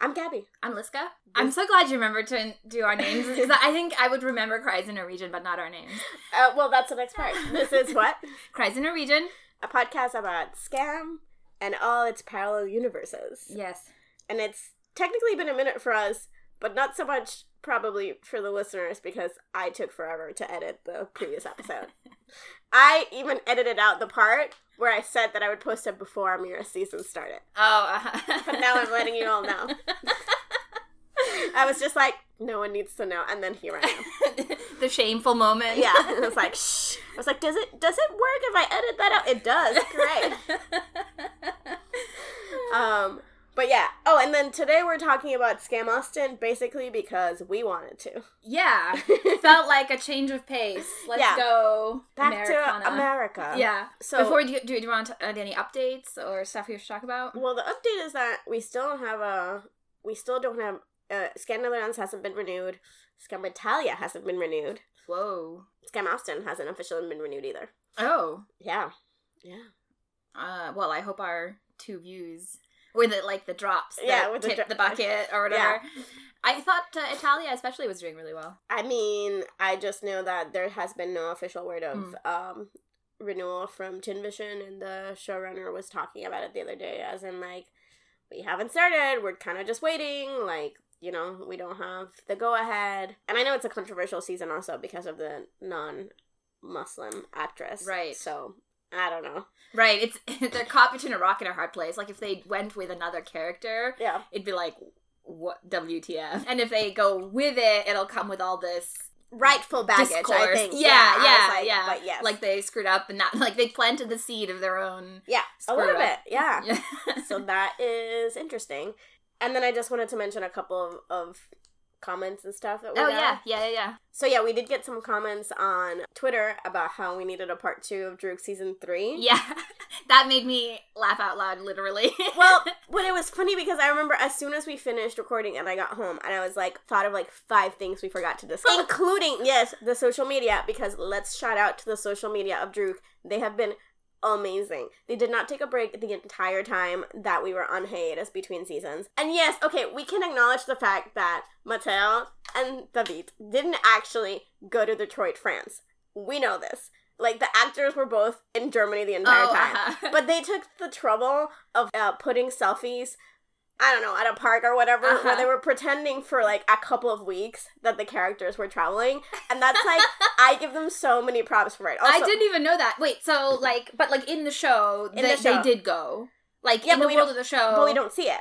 I'm Gabby. I'm Liska. I'm so glad you remembered to do our names because I think I would remember Cries in Norwegian, but not our names. Uh, well, that's the next part. This is what? Cries in Norwegian. A podcast about Skam and all its parallel universes. Yes. And it's technically been a minute for us, but not so much probably for the listeners because I took forever to edit the previous episode. I even edited out the part where I said that I would post it before Amira's season started. Oh. Uh-huh. But now I'm letting you all know. I was just like, no one needs to know, and then here I am. the shameful moment. Yeah, I was like, shh. I was like, does it does it work if I edit that out? It does. Great. Um, but yeah. Oh, and then today we're talking about Skam Austin, basically because we wanted to. yeah. Felt like a change of pace. Let's Yeah. go. Back Americana. to America. Yeah. So Before you do, do you want to add any updates or stuff you should talk about? Well, the update is that we still don't have a. We still don't have. Uh, Skam Netherlands hasn't been renewed. Skam Italia hasn't been renewed. Whoa. Skam Austin hasn't officially been renewed either. Oh. Yeah. Yeah. Uh, well, I hope our two views with the like the drops, that Yeah, with the dro- the bucket or whatever. Yeah. I thought uh, Italia especially was doing really well. I mean, I just know that there has been no official word of Mm. um renewal from TIMvision, and the showrunner was talking about it the other day, as in like, we haven't started. We're kind of just waiting. Like, you know, we don't have the go ahead. And I know it's a controversial season also because of the non-Muslim actress, Right. So I don't know. Right. It's they're caught between a rock and a hard place. Like if they went with another character, Yeah. it'd be like what WTF. And if they go with it, it'll come with all this Rightful baggage, I think. Yeah, was yeah, like, yeah. But yes. Like they screwed up and not like they planted the seed of their own. yeah, a little up. bit. Yeah. Yeah. so that is interesting. And then I just wanted to mention a couple of, of comments and stuff that we oh got. yeah, yeah, yeah, yeah. So yeah, we did get some comments on Twitter about how we needed a part two of Druck season three. Yeah. that made me laugh out loud, literally. Well, when it was funny because I remember as soon as we finished recording and I got home and I was like thought of like five things we forgot to discuss, including yes the social media because let's shout out to the social media of Druck. They have been amazing. They did not take a break the entire time that we were on hiatus between seasons. And yes, okay, we can acknowledge the fact that Matteo and David didn't actually go to Detroit, France. We know this. Like the actors were both in Germany the entire Oh, time. uh-huh. But they took the trouble of uh, putting selfies, I don't know, at a park or whatever, Uh-huh. where they were pretending for like a couple of weeks that the characters were traveling. And that's like, I give them so many props for it. Also, I didn't even know that. Wait, so like, but like in the show, In they, the show. they did go. Like Yeah, in the we world of the show, But we don't see it.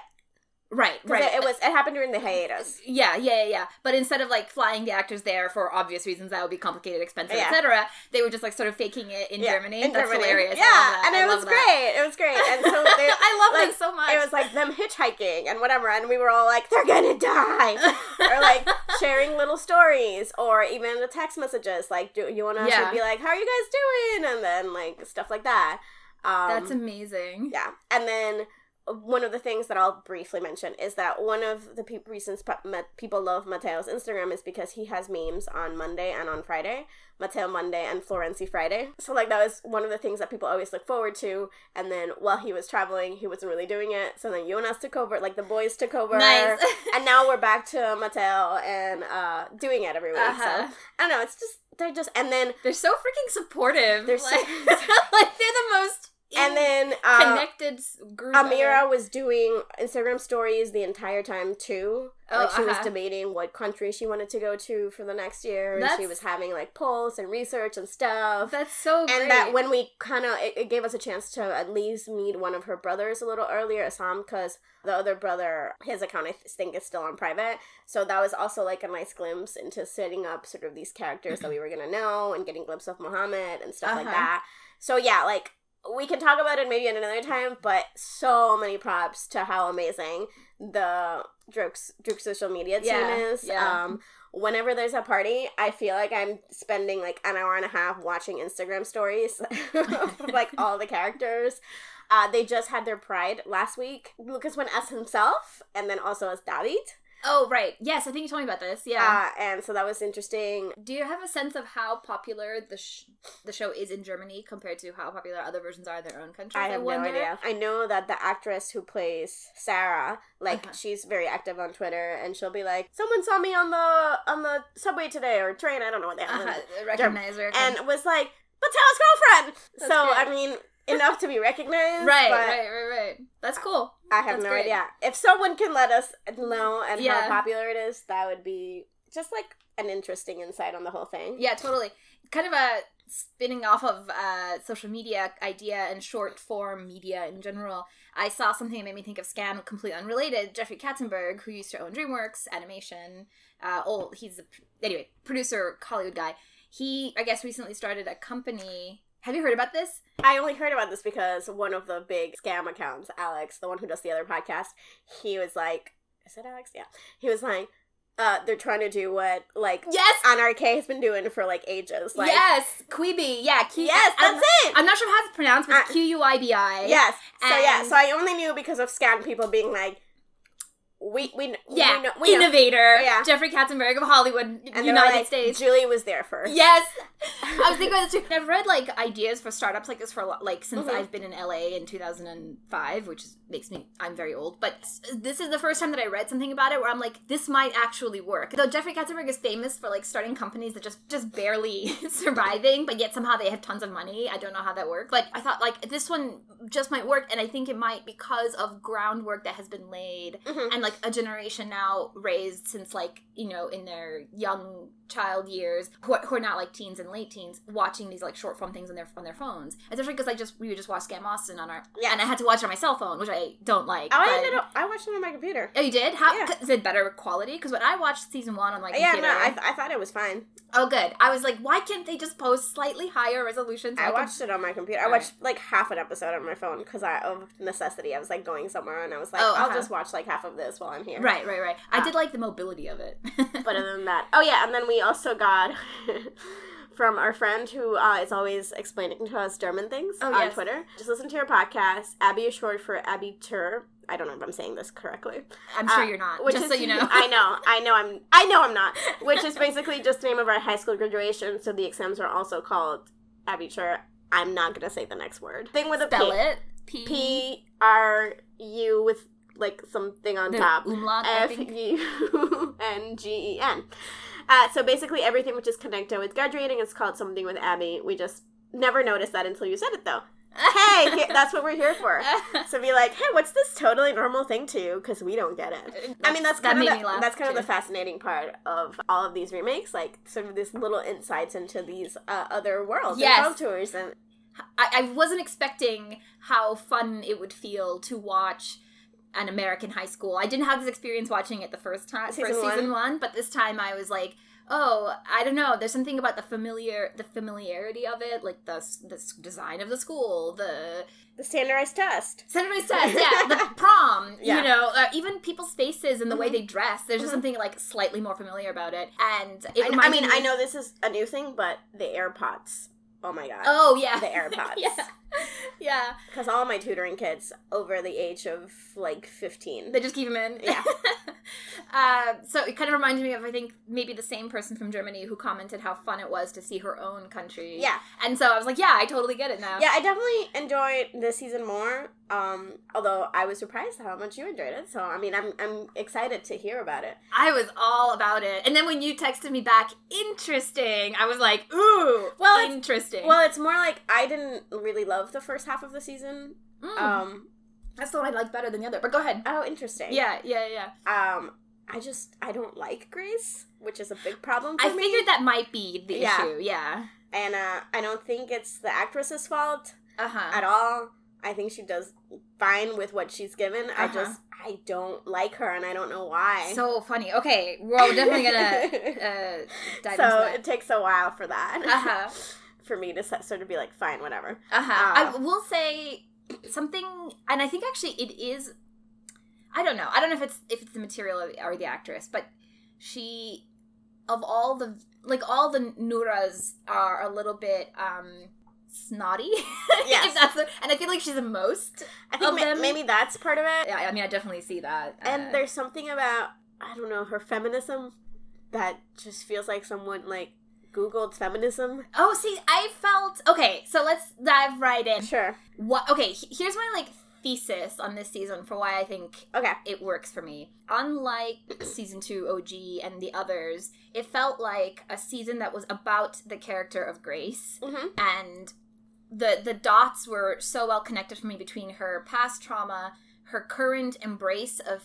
Right, right. It, it was, it happened during the hiatus. Yeah, yeah, yeah, yeah. But instead of like flying the actors there for obvious reasons, that would be complicated, expensive, Yeah. etc. They were just like sort of faking it in Yeah, Germany. In That's Germany. hilarious. Yeah, and it was that. great. It was great. And so they, I love like, them so much. it was like them hitchhiking and whatever, and we were all like, "They're gonna die," or like sharing little stories, or even the text messages, like, "Do you want us Yeah. to be like, how are you guys doing?" and then like stuff like that. Um, That's amazing. yeah, and then one of the things that I'll briefly mention is that one of the pe- reasons pe- ma- people love Matteo's Instagram is because he has memes on Monday and on Friday. Matteo Monday and Florenzi Friday. So like that was one of the things that people always look forward to. And then while he was traveling, he wasn't really doing it. So then Jonas took over, like the boys took over. Nice. and now we're back to Matteo and uh doing it every week. Uh-huh. So I don't know, it's just they're just and then They're so freaking supportive. They're so- like, like they're the most and then uh, connected group. Amira was doing Instagram stories the entire time too. Oh, like she was uh-huh. debating what country she wanted to go to for the next year, and she was having like polls and research and stuff. That's so great. and that when we kind of it, it gave us a chance to at least meet one of her brothers a little earlier, Assam, because the other brother, his account I think is still on private. So that was also like a nice glimpse into setting up sort of these characters that we were gonna know and getting glimpse of Muhammad and stuff like Uh-huh. that. So yeah, like we can talk about it maybe at another time, but so many props to how amazing the Druck's Druck social media team Yeah, is. yeah. Um whenever there's a party, I feel like I'm spending like an hour and a half watching Instagram stories of like all the characters. Uh, they just had their pride last week. Lucas went as himself and then also as David. Oh, right. Yes, I think you told me about this. Yeah. Uh, and so that was interesting. Do you have a sense of how popular the sh- the show is in Germany compared to how popular other versions are in their own country? I have no idea. I know that the actress who plays Sarah, like Uh-huh. she's very active on Twitter, and she'll be like, "Someone saw me on the on the subway today or train. I don't know what they have." Uh-huh. Recognize her. And was like, "Matteo's girlfriend." That's so great. I mean, enough to be recognized. right, right, right, right. That's cool. I have That's no great. idea. If someone can let us know and Yeah. how popular it is, that would be just like an interesting insight on the whole thing. Yeah, totally. Kind of a spinning off of uh, social media idea and short form media in general. I saw something that made me think of Skam, completely unrelated. Jeffrey Katzenberg, who used to own DreamWorks Animation, uh, oh, he's a anyway producer, Hollywood guy. He, I guess, recently started a company. Have you heard about this? I only heard about this because one of the big Skam accounts, Alex, the one who does the other podcast, he was like, is it Alex? Yeah. He was like, uh, they're trying to do what like Yes, NRK has been doing for like ages. Like, yes, Quibi. Yeah, Q- yes, I'm- that's it. I'm not sure how it's pronounced, but Q U I B I. yes. So yeah, so I only knew because of Skam people being like, we we Yeah, we know, we know. innovator. Yeah. Jeffrey Katzenberg of Hollywood, And United like, States. Julie was there first. Yes, I was thinking about this too. I've read like ideas for startups like this for a lot, like since Mhm. I've been in LA in 2005, which is, makes me I'm very old. But this is the first time that I read something about it where I'm like, this might actually work. Though Jeffrey Katzenberg is famous for like starting companies that just just barely surviving, but yet somehow they have tons of money. I don't know how that works. But I thought, like this one just might work, and I think it might because of groundwork that has been laid Mhm. and like a generation now raised since like you know in their young child years who are, who are not like teens and late teens watching these like short form things on their on their phones especially because i just we would just watch Skam Austin on our Yeah. and i had to watch it on my cell phone which i don't like Oh, I ended up. I watched it on my computer. oh you did how Yeah. is it better quality because when i watched season one on like yeah, computer no, I, I thought it was fine. oh good i was like why can't they just post slightly higher resolution so I watched it on my computer. I watched like half an episode on my phone because I of necessity. I was like going somewhere and I was like, Oh, I'll uh-huh. just watch like half of this I'm here. right right right i Ah. did like the mobility of it But other than that, oh yeah, and then we also got from our friend who uh, is always explaining to us German things Oh, on yes. Twitter. Just listen to your podcast. Abby is short for Abitur. I don't know if I'm saying this correctly. i'm sure Uh, you're not Which just is, so you know I know, I know, I'm, I know, I'm not. Which is basically just the name of our high school graduation. So the exams are also called Abitur. I'm not gonna say the next word. Thing with a spell P. it p P R U with like something on the top. umlaut F U N G E N. Uh, so basically, everything which is connected with graduating is called something with Abby. We just never noticed that until you said it, though. Hey, that's what we're here for. So be like, hey, what's this totally normal thing to you? Because we don't get it. I mean, that's that kind of the, that's kind of the fascinating part of all of these remakes, like sort of these little insights into these uh, other worlds Yes. and and I, I wasn't expecting how fun it would feel to watch an American high school. I didn't have this experience watching it the first time, Season first one? season one, but this time I was like, oh, I don't know. There's something about the familiar, the familiarity of it, like the the design of the school, the the standardized test. standardized test, yeah, the prom, Yeah. you know, uh, even people's faces and the way Mhm. they dress. There's just Mhm. something like slightly more familiar about it, and it I, I mean, me- I know this is a new thing, but the AirPods. Oh my god. Oh yeah, The AirPods. yeah, yeah. Because all my tutoring kids over the age of like 15. They just keep them in. Yeah. uh, so it kind of reminded me of I think maybe the same person from Germany who commented how fun it was to see her own country. yeah. And so I was like, yeah, I totally get it now. Yeah, I definitely enjoyed this season more. Um, although I was surprised how much you enjoyed it. So I mean, I'm I'm excited to hear about it. I was all about it. And then when you texted me back, interesting, I was like, ooh, Well, it's- interesting. Well, it's more like I didn't really love the first half of the season. Mm, Um, that's the one I like better than the other. But go ahead. oh, interesting. Yeah, yeah, yeah. Um, I just I don't like Grace, which is a big problem for I me. figured that might be the Yeah. issue. Yeah. and uh, I don't think it's the actress's fault. Uh huh. at all. I think she does fine with what she's given. I Uh-huh. just I don't like her, and I don't know why. So funny. Okay, we're definitely gonna uh, dive so into that. it takes a while for that. Uh-huh. for me to sort of be like, fine, whatever. Uh-huh. Uh, I will say something, and I think actually it is. I don't know. I don't know if it's if it's the material or the, or the actress, but she, of all the like all the Nooras are a little bit um snotty. Yes. the, and I feel like she's the most. I think ma- maybe that's part of it. Yeah, I mean, I definitely see that. And Uh, there's something about I don't know her feminism that just feels like someone like googled feminism. Oh, see, I felt okay. So let's dive right in. Sure. What? Okay, here's my like thesis on this season for why I think Okay. it works for me. Unlike season two OG and the others, it felt like a season that was about the character of Grace, Mm-hmm. and the the dots were so well connected for me between her past trauma, her current embrace of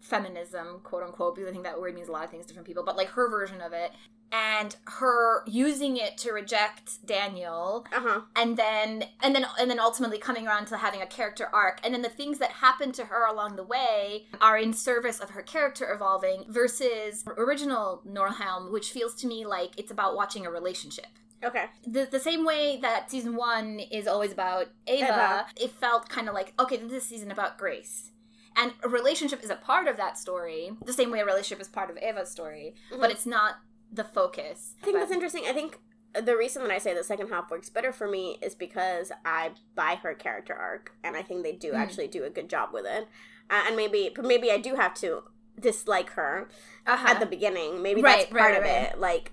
feminism, quote unquote, because I think that word means a lot of things to different people, but like her version of it, and her using it to reject Daniel Uh huh. and then and then and then ultimately coming around to having a character arc and then the things that happen to her along the way are in service of her character evolving versus original Noorhelm which feels to me like it's about watching a relationship Okay. the, the same way that season one is always about Ava, Eva. it felt kind of like okay this season about Grace and a relationship is a part of that story the same way a relationship is part of Ava's story but it's not the focus I think But- that's interesting. I think the reason that I say the second half works better for me is because I buy her character arc, and I think they do Mm. actually do a good job with it. Uh, and maybe, but maybe I do have to dislike her uh-huh. at the beginning. Maybe Right, that's part right, of right. it. Like,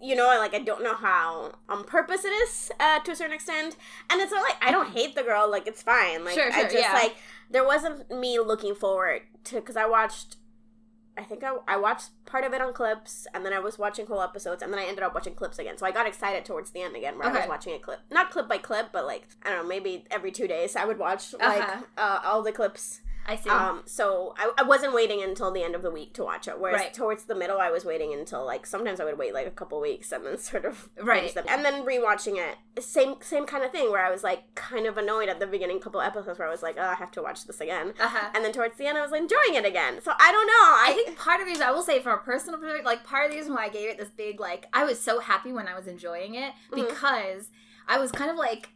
you know, like I don't know how on purpose it is uh, to a certain extent, and it's not like I don't hate the girl. Like it's fine. Like Sure, I just yeah. like there wasn't me looking forward to because I watched. I think I, I watched part of it on clips, and then I was watching whole episodes, and then I ended up watching clips again. So I got excited towards the end again, where I was watching a clip, not clip by clip, but like I don't know, maybe every two days I would watch like Uh-huh. uh, all the clips I see um, so I, I wasn't waiting until the end of the week to watch it. Whereas Right. towards the middle, I was waiting until like sometimes I would wait like a couple weeks and then sort of Right. And then rewatching it, same same kind of thing where I was like kind of annoyed at the beginning couple episodes where I was like, oh, I have to watch this again. uh-huh. And then towards the end, I was enjoying it again. So I don't know. I, I think part of the reason I will say from a personal perspective, like part of the reason why I gave it this big like I was so happy when I was enjoying it Mhm. because I was kind of like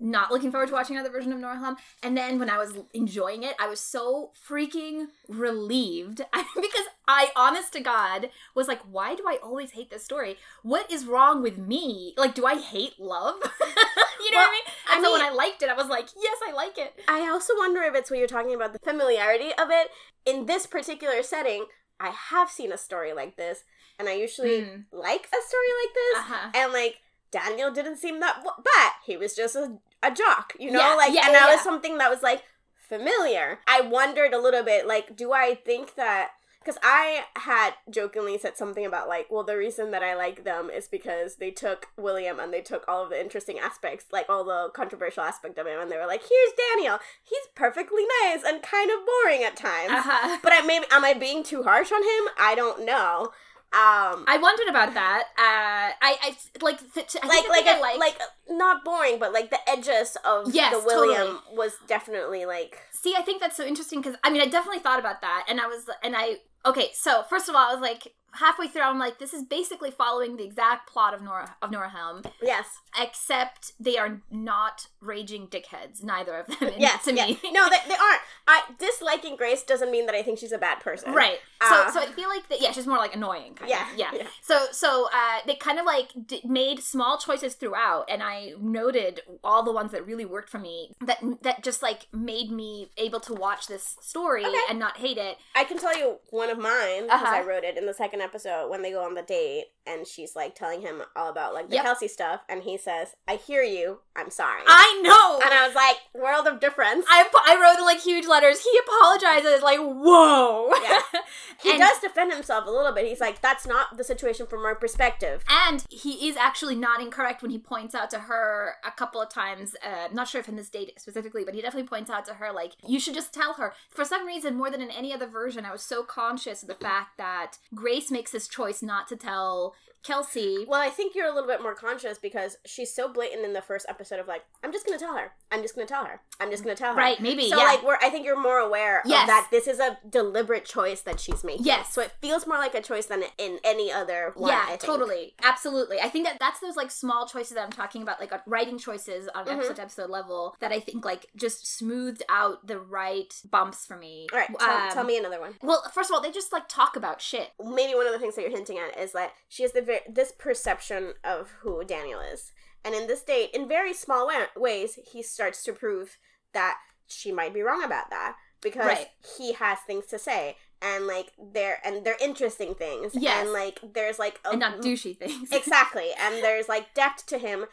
not looking forward to watching another version of Noorhelm, and then when I was enjoying it, I was so freaking relieved because I, honest to God, was like, why do I always hate this story? What is wrong with me? Like, do I hate love? you know what I mean? And I so when I liked it, I was like, yes, I like it. I also wonder if it's what you're talking about the familiarity of it in this particular setting. I have seen a story like this, and I usually Mm. like a story like this. Uh-huh. and like Daniel didn't seem that but. He was just a, a jock, you know, Yeah, like, yeah, and that was something that was like familiar. I wondered a little bit, like, do I think that? Because I had jokingly said something about like, well, the reason that I like them is because they took William and they took all of the interesting aspects, like all the controversial aspect of him, and they were like, here's Daniel. He's perfectly nice and kind of boring at times. Uh-huh. But I maybe am I being too harsh on him? I don't know. Um, I wondered about that. Uh, I, I like, th- I like think like a, liked- like not boring, but like the edges of Yes, the William totally. was definitely like See, I think that's so interesting because I mean, I definitely thought about that, and I was, and I okay. So first of all, I was like halfway through, I'm like, this is basically following the exact plot of Noora of Noorhelm, yes, except they are not raging dickheads, neither of them. yes, to yeah. me, No, they, they aren't. I disliking Grace doesn't mean that I think she's a bad person. right. Uh, so, so I feel like that. Yeah, she's more like annoying. Yeah, yeah. yeah. So, so uh, they kind of like d- made small choices throughout, and I noted all the ones that really worked for me. That that just like made me able to watch this story Okay. and not hate it. I can tell you one of mine because Uh-huh. I wrote it in the second episode when they go on the date and she's like telling him all about like the Yep. Kelsey stuff and he says, "I hear you. I'm sorry." I know. and I was like, "World of difference." I, I wrote like huge letters. He apologizes, like, whoa. Yeah. he And- does defend himself a little bit. He's like, "That's not the situation from our perspective." And he is actually not incorrect when he points out to her a couple of times. Uh, I'm not sure if in this date specifically, but he definitely points out to her, like, you should just tell her. For some reason, more than in any other version, I was so conscious of the fact that Grace makes this choice not to tell Kelsey. Well, I think you're a little bit more conscious because she's so blatant in the first episode of like, I'm just gonna tell her. I'm just gonna tell her. I'm just gonna tell her. Right, maybe, So yeah. like, we're I think you're more aware Yes. of that. This is a deliberate choice that she's making. Yes. So it feels more like a choice than in any other one. yeah, totally, absolutely. I think that that's those like small choices that I'm talking about, like uh, writing choices on Mhm. episode to episode level that I think like just smoothed out the right bumps for me. All right. Tell, Um, tell me another one. Well, first of all, they just like talk about shit. Maybe one of the things that you're hinting at is that she has the this perception of who Daniel is, and in this date, in very small wa- ways, he starts to prove that she might be wrong about that. because Right. he has things to say and like they're and they're interesting things. Yes. And like there's like a and not douchey things. exactly and there's like depth to him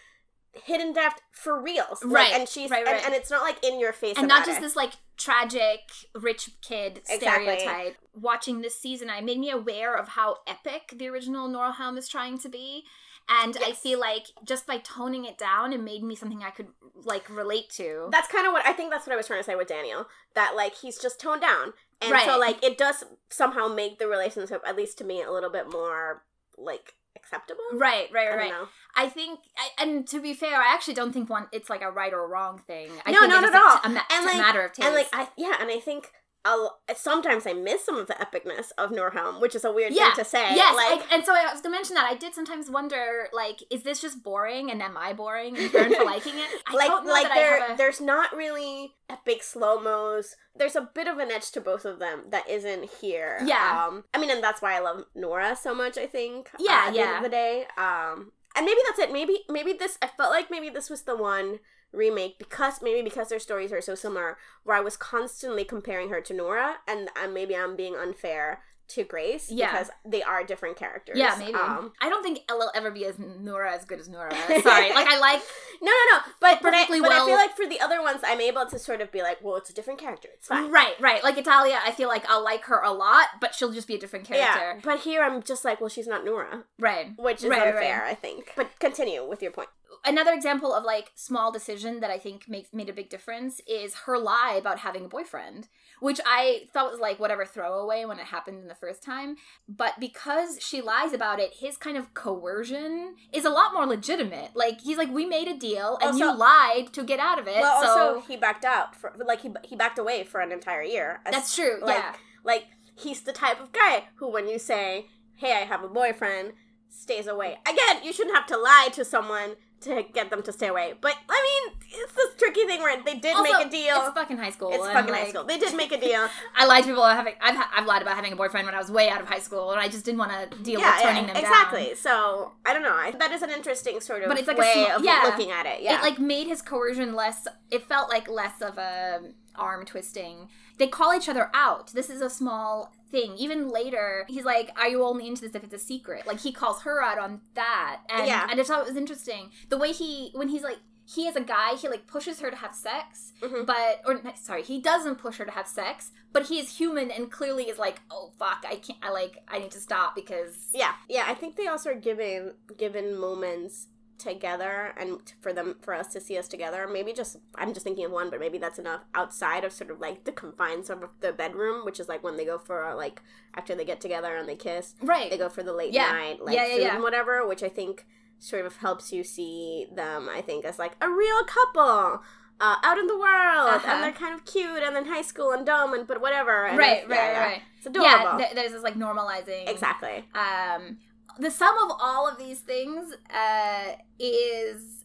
hidden depth for reals Like, Right, and she's right, and, right. and it's not like in your face and not just it. this like tragic rich kid Exactly. stereotype. Watching this season, I made me aware of how epic the original Noorhelm is trying to be. And I Yes. feel like just by toning it down, it made me something I could like relate to. that's kind of what I think that's what I was trying to say with Daniel that like he's just toned down and so like it does somehow make the relationship at least to me a little bit more like acceptable right, right, I right, know. I think, I, and to be fair, I actually don't think one. It's like a right or wrong thing. I No, think not it's at a- all. A, ma- And, a like- matter of taste. and like I yeah and I think I'll, sometimes I miss some of the epicness of Noorhelm, which is a weird Yeah. thing to say. Yes, like I, and so I was going to mention that I did sometimes wonder, like, is this just boring, and am I boring in turn for liking it? I like don't know like that there a- there's not really epic slow mos. There's a bit of an edge to both of them that isn't here. Yeah. Um I mean and that's why I love Noora so much, I think. uh, Yeah, the end yeah. of the day. Um and maybe that's it. Maybe maybe this I felt like maybe this was the one remake because maybe because their stories are so similar where I was constantly comparing her to Noora and uh, maybe I'm being unfair to Grace Yeah. because they are different characters. Yeah, maybe. Um, I don't think it'll ever be as Noora as good as Noora. Sorry, like I like. no, no, no. But but, I, but I feel like for the other ones, I'm able to sort of be like, well, it's a different character. It's fine. Right, right. Like Italia, I feel like I'll like her a lot, but she'll just be a different character Yeah, but here I'm just like, well, she's not Noora, Right. which is right, unfair, right. I think. But continue with your point. Another example of like small decision that I think makes made a big difference is her lie about having a boyfriend, which I thought was like whatever throwaway when it happened in the first time. But because she lies about it, his kind of coercion is a lot more legitimate. Like he's like, we made a deal and you lied to get out of it. well, so also he backed out for like he he backed away for an entire year. As- that's true. like yeah. like he's the type of guy who, when you say, "Hey, I have a boyfriend," stays away. Again, you shouldn't have to lie to someone to get them to stay away. But I mean, it's this tricky thing where they did Also, make a deal. It's fucking high school. It's fucking high school. They did make a deal. I lied to people about having. I've, I've lied about having a boyfriend when I was way out of high school, and I just didn't want to deal with turning them exactly. down. Exactly. So I don't know. I, that is an interesting sort of But it's like a way of yeah. looking at it. Yeah, It like made his coercion less. It felt like less of a arm twisting. They call each other out. This is a small thing. Even later, he's like, "Are you only into this if it's a secret?" Like he calls her out on that, and Yeah. I just thought it was interesting the way he when he's like. He is a guy, he like pushes her to have sex, Mhm. but or sorry, he doesn't push her to have sex, but he is human and clearly is like, oh fuck, I can't, I like, I need to stop because yeah, yeah. I think they also are given given moments together and for them for us to see us together maybe just i'm just thinking of one but maybe that's enough outside of sort of like the confines of the bedroom which is like when they go for a, like after they get together and they kiss right, they go for the late Yeah. night like Yeah, yeah, food yeah. and whatever which i think sort of helps you see them i think as like a real couple uh, out in the world Uh-huh. and they're kind of cute and then high school and dumb and but whatever and right, right, yeah, yeah. right. it's adorable Yeah, th- there's this like normalizing exactly um the sum of all of these things uh is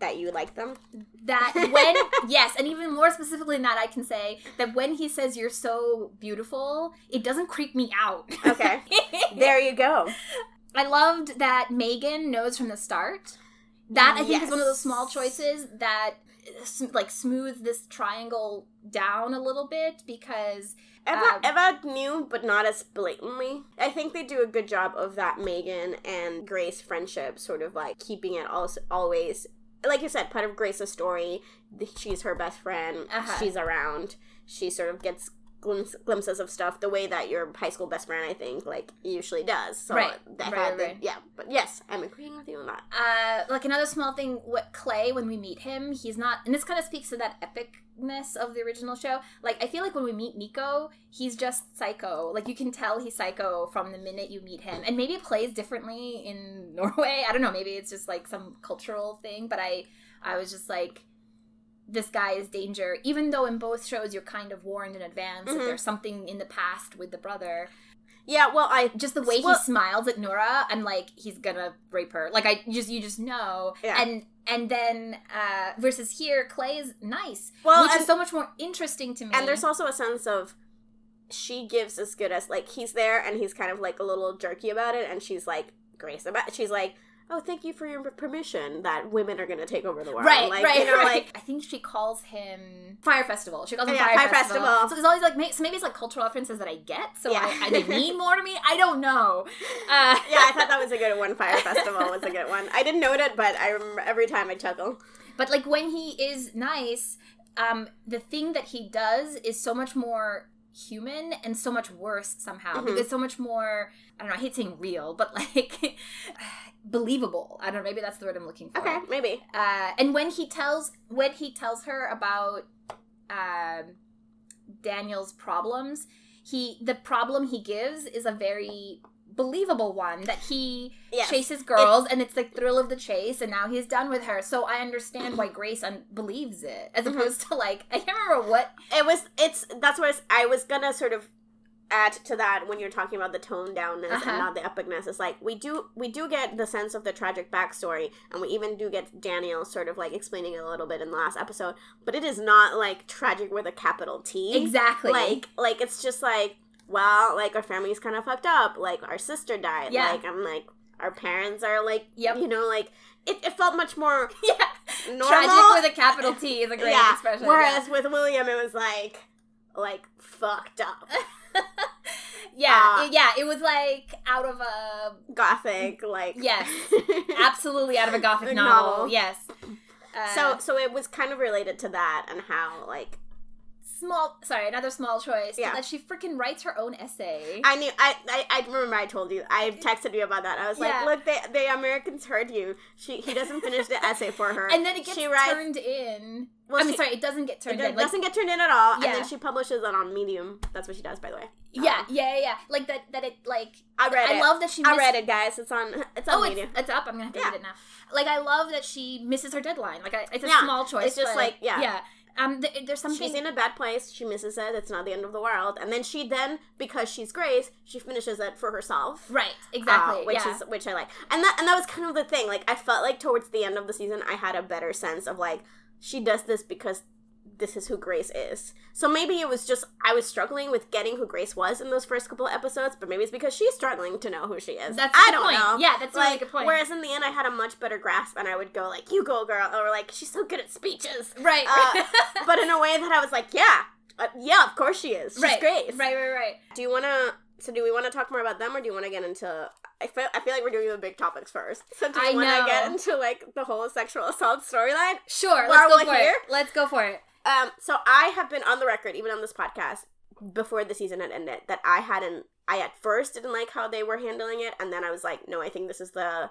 that you like them? that when yes and even more specifically than that i can say that when he says you're so beautiful it doesn't creep me out. Okay. there you go. I loved that megan knows from the start. That i think is one of those small choices that like smooth this triangle down a little bit because Eva, Um, Eva knew, but not as blatantly. I think they do a good job of that Megan and Grace friendship, sort of like keeping it all, always, like you said, part of Grace's story. She's her best friend. Uh-huh. She's around. She sort of gets glimpse, glimpses of stuff the way that your high school best friend, I think, like usually does. So Right. that Right, had the- right. yeah. But yes, I'm agreeing with you on that. uh like another small thing what clay when we meet him he's not and this kind of speaks to that epicness of the original show like i feel like when we meet nico he's just psycho like you can tell he's psycho from the minute you meet him and maybe it plays differently in norway i don't know maybe it's just like some cultural thing but i i was just like this guy is danger even though in both shows you're kind of warned in advance Mhm. that there's something in the past with the brother Yeah. Well, I just the way Well- he smiles at Noora, I'm like, he's gonna rape her. Like I just you just know. Yeah. And and then uh versus here, Clay is nice. well, which and- is so much more interesting to me. And there's also a sense of she gives as good as like he's there and he's kind of like a little jerky about it and she's like Grace about she's like oh, thank you for your permission that women are going to take over the world. Right, like, right, you know, right. like I think she calls him Fyre Festival. She calls him Yeah, Fire, Fyre Festival. Festival. So there's always like may- so maybe it's like cultural references that I get, so Yeah. I, I, they mean more to me. I don't know. Uh, yeah, I thought that was a good one. Fyre Festival was a good one. I didn't note it, but I remember every time I chuckle. But like when he is nice, um, the thing that he does is so much more human and so much worse somehow Mhm. because so much more I don't know, I hate saying real, but like believable. I don't know, maybe that's the word I'm looking for. Okay, maybe. Uh, and when he tells when he tells her about um, Daniel's problems, he the problem he gives is a very believable one that he Yes. chases girls and it's the thrill of the chase and now he's done with her so i understand why grace un- believes it as Mhm. opposed to like i can't remember what It was. It's. That's what I was, I was gonna sort of add to that when you're talking about the tone downness Uh-huh. and not the epicness. It's like we do we do get the sense of the tragic backstory, and we even do get Daniel sort of like explaining it a little bit in the last episode. But it is not like tragic with a capital T. exactly Like like it's just like well, like our family's kind of fucked up. Like our sister died. Yeah. Like I'm like our parents are like Yep. you know like it, it felt much more yeah normal. tragic with a capital t is a great yeah. expression Whereas with William, it was like, like fucked up, yeah Uh, it- yeah it was like out of a gothic, like yes absolutely out of a gothic novel, novel. yes uh, so, so it was kind of related to that and how like small sorry another small choice Yeah. that she freaking writes her own essay I knew I, I I remember I told you I texted you about that. I was Yeah. like, look, they the Americans heard you. She he doesn't finish the essay for her, and then it gets she writes. turned in Well, i mean she- sorry it doesn't get turned does- in like doesn't get turned in at all, and then she publishes it on Medium. That's what she does, by the way. yeah Um, yeah yeah yeah like that that it like I read i it. love that she I read it, guys. It's on. It's on oh Medium. it's, it's up i'm gonna have to Yeah. read it now like i love that she misses her deadline like I, it's a Yeah. small choice It's just but- like, yeah. yeah um th- there's something She's in a bad place. She misses it. It's not the end of the world. And then she then, because she's Grace, she finishes it for herself. right exactly Uh, which yeah. is which I like. And that and that was kind of the thing. Like I felt like towards the end of the season, I had a better sense of like she does this because this is who Grace is. So maybe it was just I was struggling with getting who Grace was in those first couple of episodes, but maybe it's because she's struggling to know who she is. That's a I good don't point. know. Yeah, that's a really like, good point. Whereas in the end, I had a much better grasp, and I would go like, "You go, girl," or like, "She's so good at speeches." right Uh, but in a way that I was like, "Yeah, uh, yeah, of course she is. She's right Grace." right right right Do you want to? So do we want to talk more about them, or do you want to get into? I feel I feel like we're doing the big topics first. So do I you want to get into like the whole sexual assault storyline? sure While let's go we're for here? it let's go for it Um. So I have been on the record, even on this podcast, before the season had ended, that I hadn't. I at first didn't like how they were handling it, and then I was like, no, I think this is the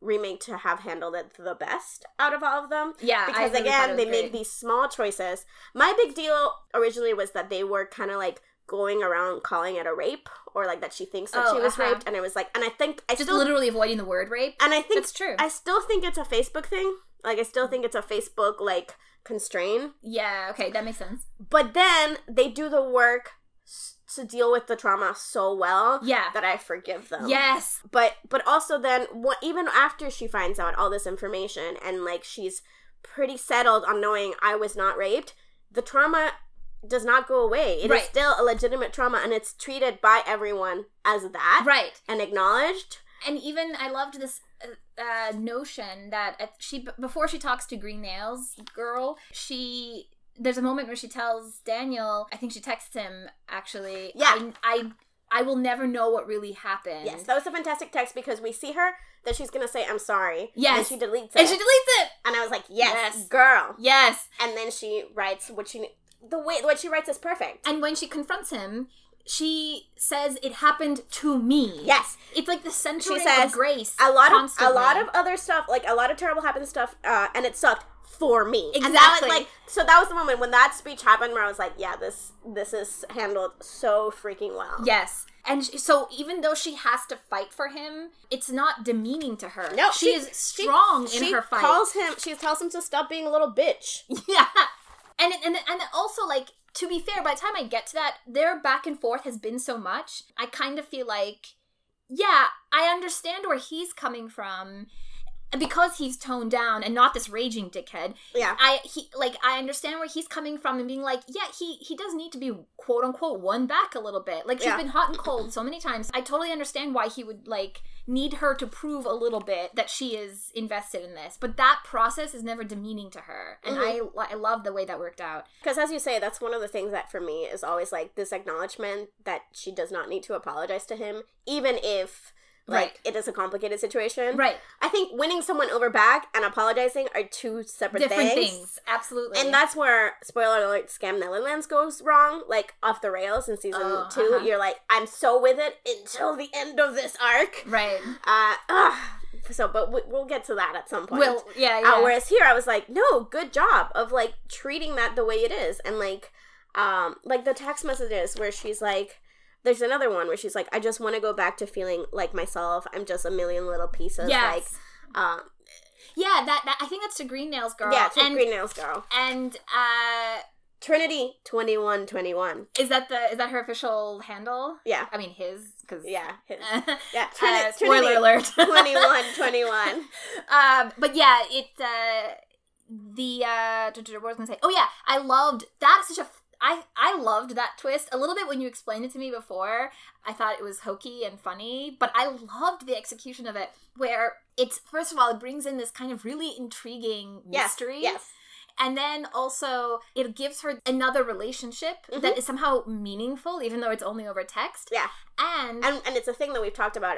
remake to have handled it the best out of all of them yeah because really again they was make these small choices my big deal originally was that they were kind of like going around calling it a rape or like that she thinks that Oh, she was uh-huh. raped and it was like and i think i just still literally avoiding the word rape and i think it's true i still think it's a facebook thing like i still think it's a facebook like constraint yeah okay that makes sense. But then they do the work s- to deal with the trauma so well yeah. that i forgive them. Yes. But but also then what even after she finds out all this information and like she's pretty settled on knowing i was not raped the trauma does not go away. It is Right. still a legitimate trauma and it's treated by everyone as that right. and acknowledged. And even I loved this uh, notion that at, she before she talks to Green Nails girl, she there's a moment where she tells Daniel, I think she texts him actually, Yeah. I, I I will never know what really happened. yes that was a fantastic text because we see her that she's gonna say i'm sorry Yes. and she deletes it and she deletes it. and i was like yes, Yes. girl Yes. and then she writes what she the way what she writes is perfect And when she confronts him, she says it happened to me. yes It's like the centering of grace. a lot constantly. of a lot of other stuff like a lot of terrible happened stuff uh and it sucked for me and that was Exactly. like so that was the moment when that speech happened where i was like yeah this this is handled so freaking well Yes. And so even though she has to fight for him, it's not demeaning to her. no she, is strong she in her fight. calls him she tells him to stop being a little bitch yeah. And it- and and also like to be fair, by the time I get to that, their back and forth has been so much. I kind of feel like yeah, I understand where he's coming from. Because he's toned down and not this raging dickhead Yeah. i he like i understand where he's coming from and being like yeah he he does need to be quote unquote won back a little bit. Like she's Yeah. been hot and cold so many times. I totally understand why he would like need her to prove a little bit that she is invested in this. But that process is never demeaning to her. And mm-hmm. I, I love the way that worked out. Because as you say, that's one of the things that for me is always like this acknowledgement that she does not need to apologize to him, even if like Right. it is a complicated situation. right I think winning someone over back and apologizing are two separate different things. things, absolutely And that's where spoiler alert Skam Netherlands goes wrong, like off the rails in season Oh, 2 uh-huh. You're like, I'm so with it until the end of this arc. right Uh, ugh. so, but we, we'll get to that at some point. well yeah Uh, yeah whereas here, I was like, no, good job of like treating that the way it is, and like, um, like the text messages where she's like, there's another one where she's like, I just want to go back to feeling like myself. I'm just a million little pieces. yes Like, um, yeah that, that i think that's to green nails girl yeah, to and Green Nails Girl. and uh Trinity twenty one twenty one. Is that the is that her official handle? Yeah, I mean his because yeah, his- uh, yeah. Trini- spoiler Trinity alert. 21, 21. um, but yeah, it uh, the uh, what was I gonna say? Oh yeah, I loved that. Such a I I loved that twist a little bit when you explained it to me before. I thought it was hokey and funny, but I loved the execution of it. Where it's first of all, it brings in this kind of really intriguing mystery. yes. And then also, it gives her another relationship Mhm. that is somehow meaningful, even though it's only over text. Yeah. And, and and it's a thing that we've talked about.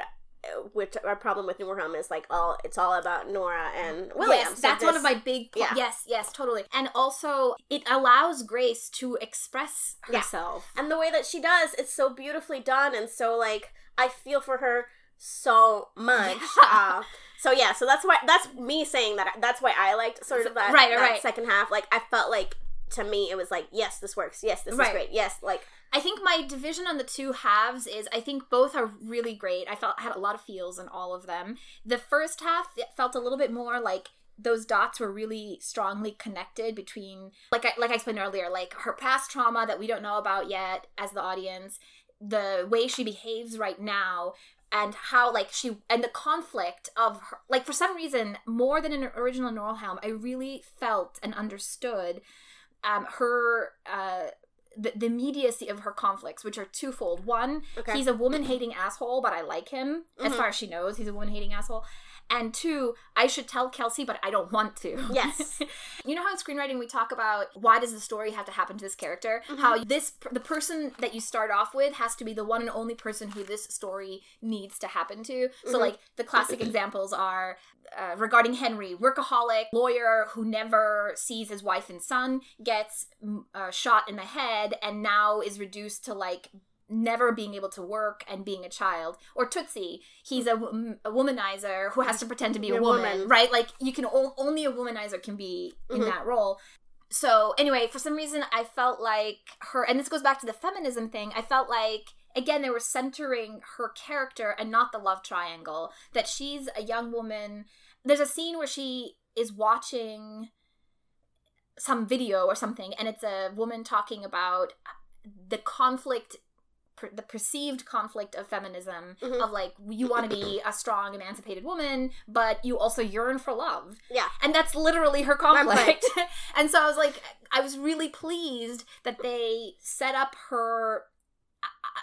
Which our problem with Noora is like all it's all about Noora and William. yes, So that's one of my big. Po- Yeah. Yes, yes, totally. And also, it allows Grace to express Yeah. herself. and the way that she does, it's so beautifully done, and so like I feel for her so much. Yeah. Uh, so yeah, so that's why that's me saying that. That's why I liked sort of that, Right, that right. second half. Like I felt like to me it was like yes, this works. Yes, this Right. is great. Yes, like I think my division on the two halves is I think both are really great. I felt had a lot of feels in all of them. The first half felt a little bit more like those dots were really strongly connected between like I like I explained earlier, like her past trauma that we don't know about yet as the audience, the way she behaves right now and how like she and the conflict of her like for some reason more than in original Noorhelm I really felt and understood um her uh the, the immediacy of her conflicts, which are twofold. One, okay. he's a woman hating asshole, but I like him. As Mhm. far as she knows, he's a woman hating asshole. And two, I should tell Kelsey, but I don't want to. Yes. you know how in screenwriting we talk about why does the story have to happen to this character? Mhm. How this the person that you start off with has to be the one and only person who this story needs to happen to. So Mhm. like the classic examples are uh, regarding Henry, workaholic lawyer who never sees his wife and son gets uh, shot in the head and now is reduced to like never being able to work and being a child. Or tootsie he's a, a womanizer who has to pretend to be a, A woman, woman. right? Like you can o- only a womanizer can be in Mhm. that role. So anyway for some reason i felt like her and this goes back to the feminism thing i felt like again they were centering her character and not the love triangle. That she's a young woman. There's a scene where she is watching some video or something and it's a woman talking about the conflict per- the perceived conflict of feminism Mhm. of like you want to be a strong emancipated woman but you also yearn for love Yeah. and that's literally her conflict and so i was like i was really pleased that they set up her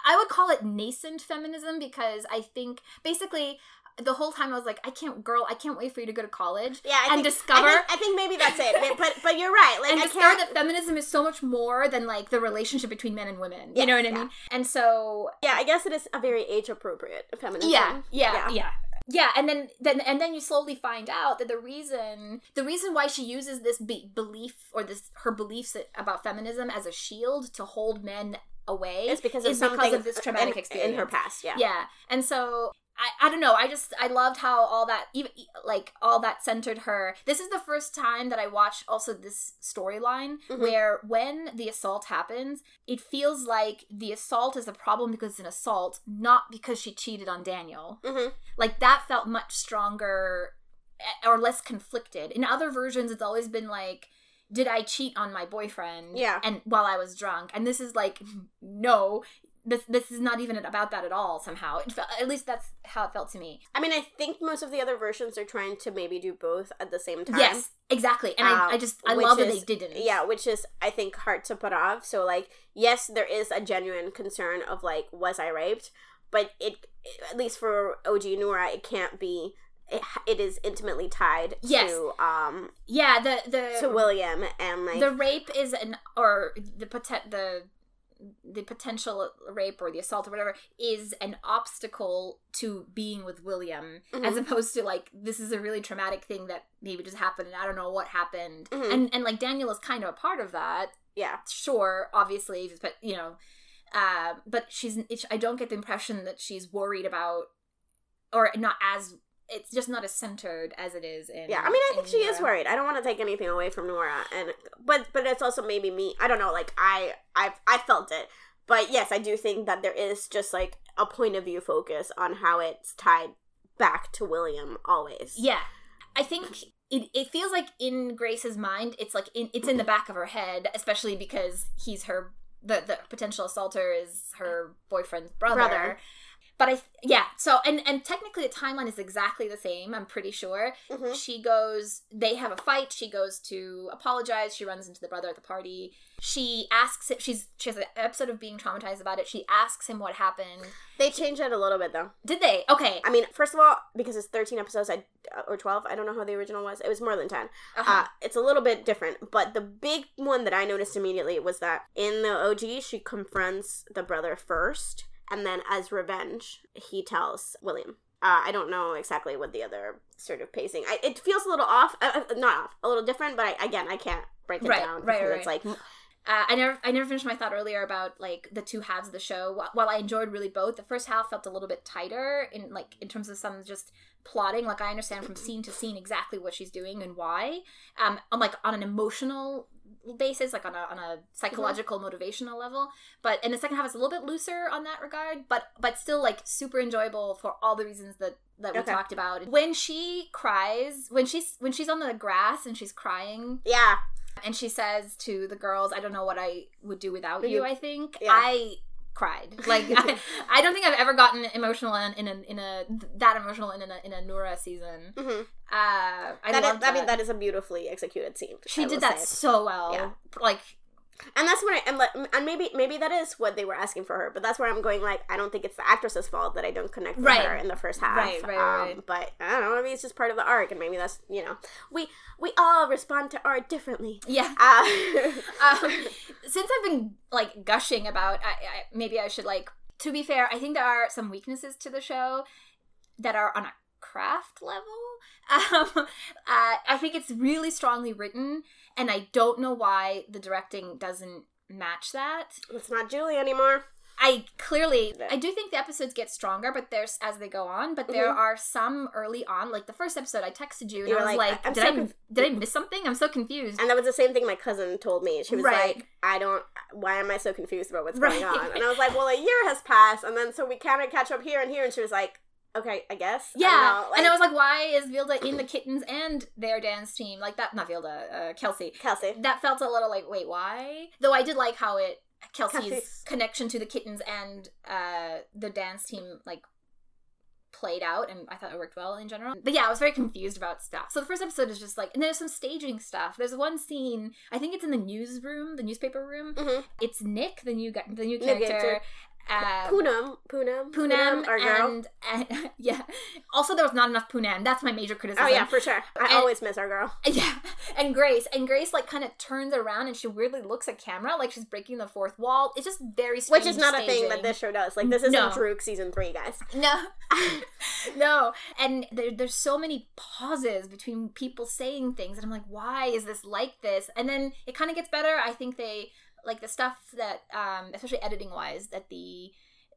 I would call it nascent feminism because I think basically the whole time I was like, I can't, girl, I can't wait for you to go to college Yeah, I and think, discover I think, I think maybe that's it. But but you're right. Like and I discover can't. that feminism is so much more than like the relationship between men and women. Yeah, you know what I mean? And so yeah, I guess it is a very age appropriate feminism. yeah, yeah, Yeah. yeah. Yeah, and then then and then you slowly find out that the reason the reason why she uses this be- belief or this her beliefs about feminism as a shield to hold men away It's because of is because of this traumatic in, experience in her past. Yeah. yeah and so I, I don't know. I just i loved how all that even like all that centered her. This is the first time that i watched also this storyline Mhm. where when the assault happens it feels like the assault is a problem because it's an assault not because she cheated on daniel. Hmm like that felt much stronger eh, or less conflicted. In other versions it's always been like did i cheat on my boyfriend Yeah. and while i was drunk? And this is like no this this is not even about that at all. Somehow, it felt, at least that's how it felt to me. I mean, I think most of the other versions are trying to maybe do both at the same time. Yes, exactly. And I, I Um, just I love that is- they didn't. Yeah, which is I think hard to put off. So like, yes, there is a genuine concern of like, was I raped? But it, at least for OG Noora, it can't be. It, it is intimately tied Yes. to um yeah. The the to William and like the rape is an or the the the potential rape or the assault or whatever is an obstacle to being with William as Mhm. opposed to like this is a really traumatic thing that maybe just happened and I don't know what happened Mhm. and and like Daniel is kind of a part of that yeah sure obviously but you know uh but she's it's, I don't get the impression that she's worried about or not as it's just not as centered as it is in yeah. I mean, I think in she is worried. I don't want to take anything away from Noora, and but but it's also maybe me. I don't know. Like I I I felt it, but yes, I do think that there is just like a point of view focus on how it's tied back to William always. Yeah. I think it, it feels like in Grace's mind, it's like in, it's in the back of her head, especially because he's her the the potential assaulter is her boyfriend's brother. Brother. But I yeah, so and and technically the timeline is exactly the same, I'm pretty sure. Mhm. She goes they have a fight, she goes to apologize, she runs into the brother at the party. She asks if she's she has an episode of being traumatized about it. She asks him what happened. They changed it a little bit though. Did they? Okay. I mean, first of all, because it's 13 episodes, I or 12, I don't know how the original was. It was more than 10. Uh-huh. Uh, it's a little bit different, but the big one that I noticed immediately was that in the OG, she confronts the brother first, and then as revenge, he tells William. Uh, I don't know exactly what the other sort of pacing. I, it feels a little off, uh, uh, not off, a little different, but I, again, I can't break it Right, down right, because right, it's like Uh, I never, I never finished my thought earlier about like the two halves of the show. Wh- While I enjoyed really both, the first half felt a little bit tighter in like in terms of some just plotting. Like I understand from scene to scene exactly what she's doing and why. Um, I'm like on an emotional basis, like on a on a psychological motivational level. But in the second half it's a little bit looser on that regard, but but still like super enjoyable for all the reasons that that we Okay. talked about. When she cries, when she's when she's on the grass and she's crying, yeah, and she says to the girls, "I don't know what I would do without you." you- I think Yeah. I cried. Like I, I don't think I've ever gotten emotional in, in a in a that emotional in a in a Noora season. hmm Uh, I that is, loved I mean, that. that is a beautifully executed scene. she I did that say. so well. Yeah. Like and that's when I and, le- and maybe maybe that is what they were asking for her, but that's where I'm going. Like, I don't think it's the actress's fault that I don't connect with Right. her in the first half. Right, right, um, right. But I don't know. Maybe it's just part of the arc, and maybe that's you know, we we all respond to art differently. yeah. Uh, um, since I've been like gushing about, I, I, maybe I should like. To be fair, I think there are some weaknesses to the show that are on a craft level. Um, uh, I think it's really strongly written, and I don't know why the directing doesn't match that. it's not Julie anymore. I clearly, I do think the episodes get stronger, but there's as they go on. But there Mhm. are some early on, like the first episode, I texted you and You I was like, like, "Did so I conf- did I miss something? I'm so confused." And that was the same thing my cousin told me. She was Right. like, I don't, why am I so confused about what's Right. going on? And I was like, well, a year has passed, and then so we kind of catch up here and here. And she was like, okay, I guess. I don't Yeah, and I was like, "Why is Vilde in the kittens and their dance team like that?" Not Vilde, uh, Kelsey. Kelsey. That felt a little like, wait, why? Though I did like how it Kelsey's Kelsey's- connection to the kittens and uh the dance team like played out and I thought it worked well in general. But yeah, I was very confused about stuff. So the first episode is just like and there's some staging stuff. There's one scene, I think it's in the newsroom, the newspaper room. Mhm. It's Nick, the new guy, the New character. Uh, Poonam, Poonam, Poonam our girl. and, and yeah. Also, there was not enough Poonam. That's my major criticism. oh yeah, for sure. I And- always miss our girl. Yeah, and Grace, and Grace like kind of turns around and she weirdly looks at camera like she's breaking the fourth wall. It's just very strange. Which is not a thing that this show does. Like this isn't No. Druck season three, guys. No, no, and there, there's so many pauses between people saying things, and I'm like, why is this like this? And then it kind of gets better. I think they like the stuff that, um, especially editing wise, that the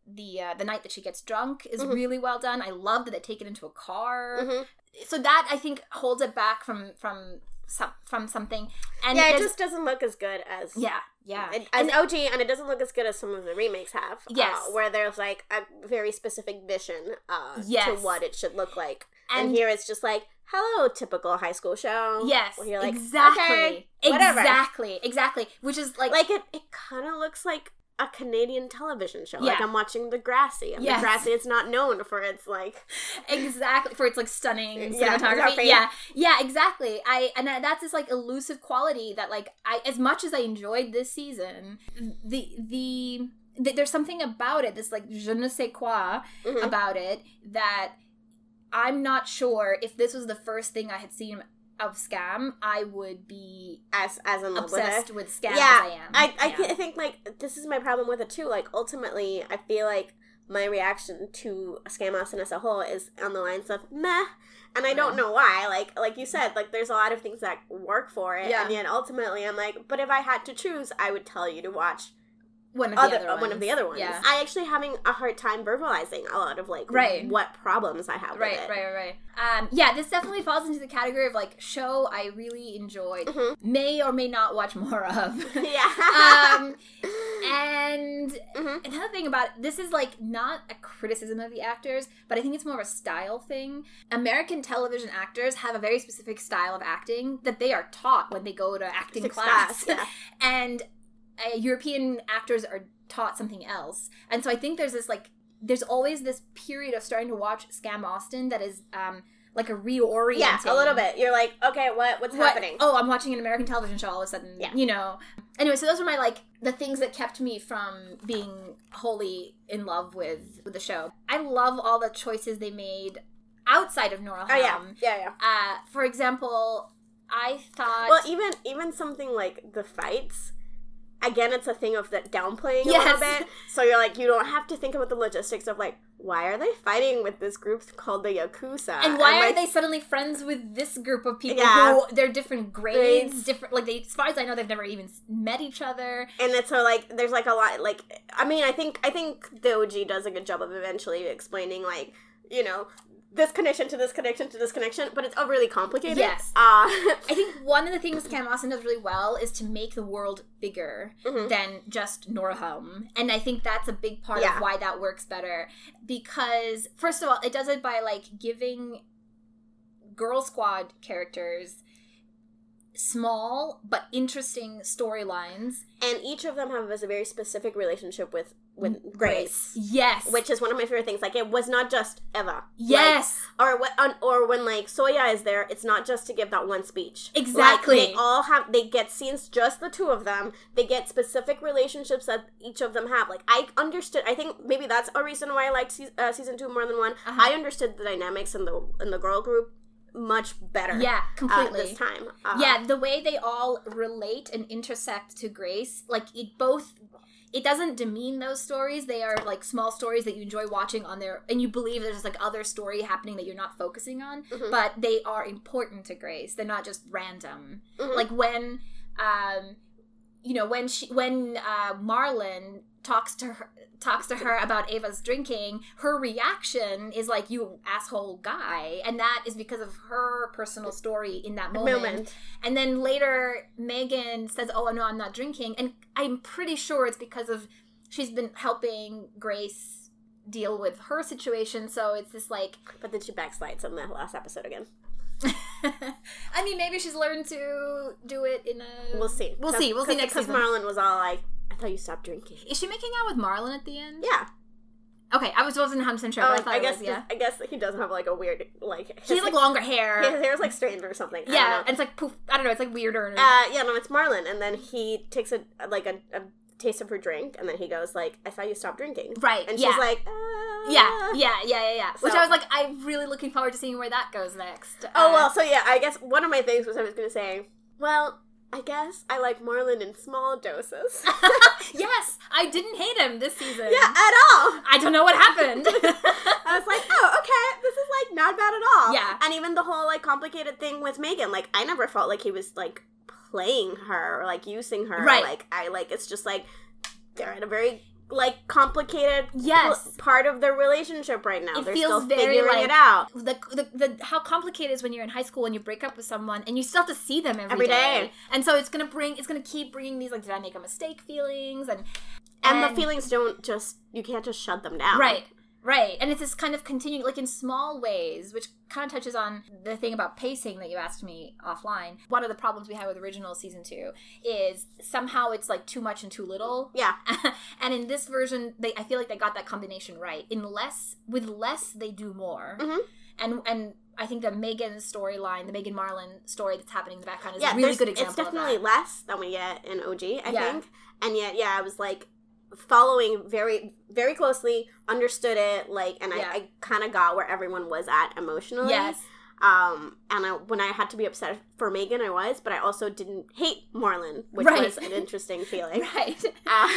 the uh, the night that she gets drunk is Mhm. really well done. I love that they take it into a car. Mhm. So that I think holds it back from from some from something. And yeah, it just doesn't look as good as yeah yeah It, as OG, and it doesn't look as good as some of the remakes have. uh, Yes. where there's like a very specific vision uh, to what it should look like, and, and here it's just like, hello, typical high school show. yes where you're like, exactly okay, whatever. exactly exactly which is like Like it, it kind of looks like a Canadian television show. Like I'm watching Degrassi. And Yes. Grassy is not known for its like exactly for its like stunning Yeah, cinematography. Yeah, yeah, exactly. I and that's this like elusive quality that like I as much as I enjoyed this season, the the, the there's something about it. This like je ne sais quoi Mhm. about it that I'm not sure if this was the first thing I had seen of Skam, I would be as as in love with obsessed with, Skam Yeah, as I am. I I, Yeah. I think like this is my problem with it too. Like ultimately, I feel like my reaction to Skam Austin as a whole is on the lines of meh, and I don't know why. Like like you said, like there's a lot of things that work for it, Yeah. and yet ultimately, I'm like, but if I had to choose, I would tell you to watch one of the other, other one of the other ones. Yeah. I actually having a hard time verbalizing a lot of like Right. what problems I have Right, with it. right, right, right. Um, yeah, this definitely falls into the category of like show I really enjoyed, Mhm. may or may not watch more of. Yeah. um, and Mhm. another thing about this is like not a criticism of the actors, but I think it's more of a style thing. American television actors have a very specific style of acting that they are taught when they go to acting Six class, class, yeah. and uh, European actors are taught something else. And so I think there's this like there's always this period of starting to watch Skam Austin that is um like a reorienting. Yeah, a little bit. You're like, okay, what what's What- happening? Oh, I'm watching an American television show all of a sudden. Yeah. You know. Anyway, so those were my like the things that kept me from being wholly in love with, with the show. I love all the choices they made outside of Noora Oh yeah, yeah, yeah. Uh, for example, I thought Well, even even something like the fights. Again, it's a thing of that downplaying a Yes. little bit. So you're like, you don't have to think about the logistics of like, why are they fighting with this group called the Yakuza? and why are like, they suddenly friends with this group of people Yeah. who they're different grades, Grades. different like they as far as I know they've never even met each other. and it's so like there's like a lot like I mean I think I think the OG does a good job of eventually explaining like you know this connection to this connection to this connection, but it's overly complicated. Yes. Uh, I think one of the things Skam Austin does really well is to make the world bigger Mhm. than just Noorhelm. And I think that's a big part Yeah. of why that works better. Because, first of all, it does it by like giving Girl Squad characters small but interesting storylines and each of them have a very specific relationship with with Grace. Yes. Which is one of my favorite things. Like it was not just Eva. yes. Like, or on- Or when like Zoya is there, it's not just to give that one speech. Exactly. Like, they all have. They get scenes, just the two of them. They get specific relationships that each of them have. Like I understood. I think maybe that's a reason why I liked se- uh, season two more than one. Uh-huh. I understood the dynamics in the in the girl group much better. yeah, Uh, completely. this time. Uh, yeah the way they all relate and intersect to grace like it both it doesn't demean those stories they are like small stories that you enjoy watching on their and you believe there's like other story happening that you're not focusing on Mhm. but they are important to grace they're not just random Mhm. like when um you know when she when uh marlon talks to her talks to her about Ava's drinking, her reaction is like, "You asshole guy," and that is because of her personal story in that moment. moment. And then later, Megan says, "Oh no, I'm not drinking," and I'm pretty sure it's because of she's been helping Grace deal with her situation. So it's this like, But then she backslides in the last episode again. I mean, maybe she's learned to do it in a. We'll see. We'll see. We'll see next Because season. Marlon was all like, "I thought you stopped drinking." Is she making out with Marlon at the end? Yeah. Okay, I was wasn't 100 percent sure, Oh, but I thought I it guess was. Yeah. I guess he doesn't have like a weird like. He has like longer hair. his hair's like straightened or something. I don't yeah, know. and it's like poof. I don't know. It's like weirder. Uh, yeah, no, it's Marlon, and then he takes a like a, a taste of her drink, and then he goes like, "I saw you stop drinking," right. and yeah. she's like, uh, yeah, yeah, yeah, yeah, yeah. Which I was like, I'm really looking forward to seeing where that goes next. Oh Uh, well, so yeah, I guess one of my things was I was gonna say, well, I guess I like Marlon in small doses. yes, I didn't hate him this season. yeah, at all. I don't know what happened. I was like, oh, okay, this is like not bad at all. Yeah. And even the whole like complicated thing with Megan, like I never felt like he was like playing her or like using her. Right. Like I like it's just like they're in a very like complicated Yes. pl- part of their relationship right now. It they're feels still very, figuring like, it out. the, the the how complicated is when you're in high school and you break up with someone and you still have to see them Every day. and so it's gonna bring it's gonna keep bringing these like did I make a mistake feelings and And, the feelings don't just you can't just shut them down. right Right. And it's this kind of continuing, like in small ways, which kind of touches on the thing about pacing that you asked me offline. One of the problems we had with original season two is somehow it's like too much and too little. Yeah. and in this version, they I feel like they got that combination right. In less, with less, they do more. Mhm. And and I think the Megan storyline, the Megan Marlon story that's happening in the background is yeah, a really good example It's definitely less than we get in OG, I Yeah. think. And yet, yeah, I was like following very, very closely, understood it, like, and Yeah. I, I kind of got where everyone was at emotionally. Yes. Um, and I, when I had to be upset for Megan, I was, but I also didn't hate Marlon, which Right. was an interesting feeling. Right. Uh,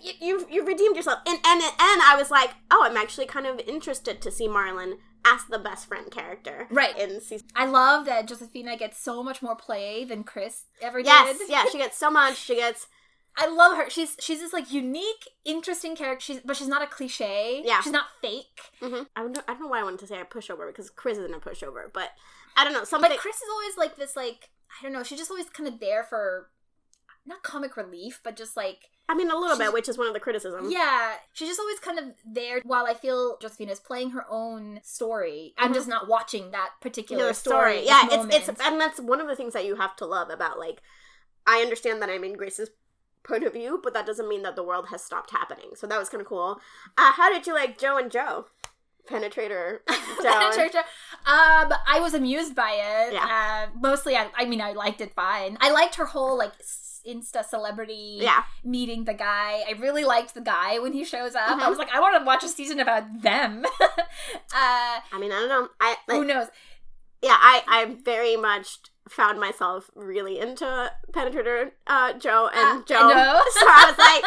you, you you redeemed yourself, and and and I was like, oh, I'm actually kind of interested to see Marlon as the best friend character, Right. In season, I love that Josephina gets so much more play than Chris ever yes, did. yeah, she gets so much. She gets I love her. She's she's this like unique, interesting character. She's but she's not a cliche. Yeah. she's not fake. hmm I don't know, I don't know why I wanted to say a pushover because Chris isn't a pushover, but I don't know something. But Chris is always like this. Like I don't know. She's just always kind of there for not comic relief, but just like I mean, a little bit, which is one of the criticisms. yeah. She's just always kind of there. While I feel Josephina is playing her own story, I'm Mhm. just not watching that particular Your story. story, yeah, it's it's and that's one of the things that you have to love about like. I understand that I'm in Grace's point of view, but that doesn't mean that the world has stopped happening. So that was kind of cool. Uh, how did you like Joe and Joe? Penetrator Joe. Um, I was amused by it. Yeah. Uh, mostly, I, I mean, I liked it fine. I liked her whole like Insta celebrity yeah, meeting the guy. I really liked the guy when he shows up. Mhm. I was like, I want to watch a season about them. uh, I mean, I don't know. I who knows? yeah, I I'm very much found myself really into Penetrator uh, Joe and Uh, Joe. no. so I was like,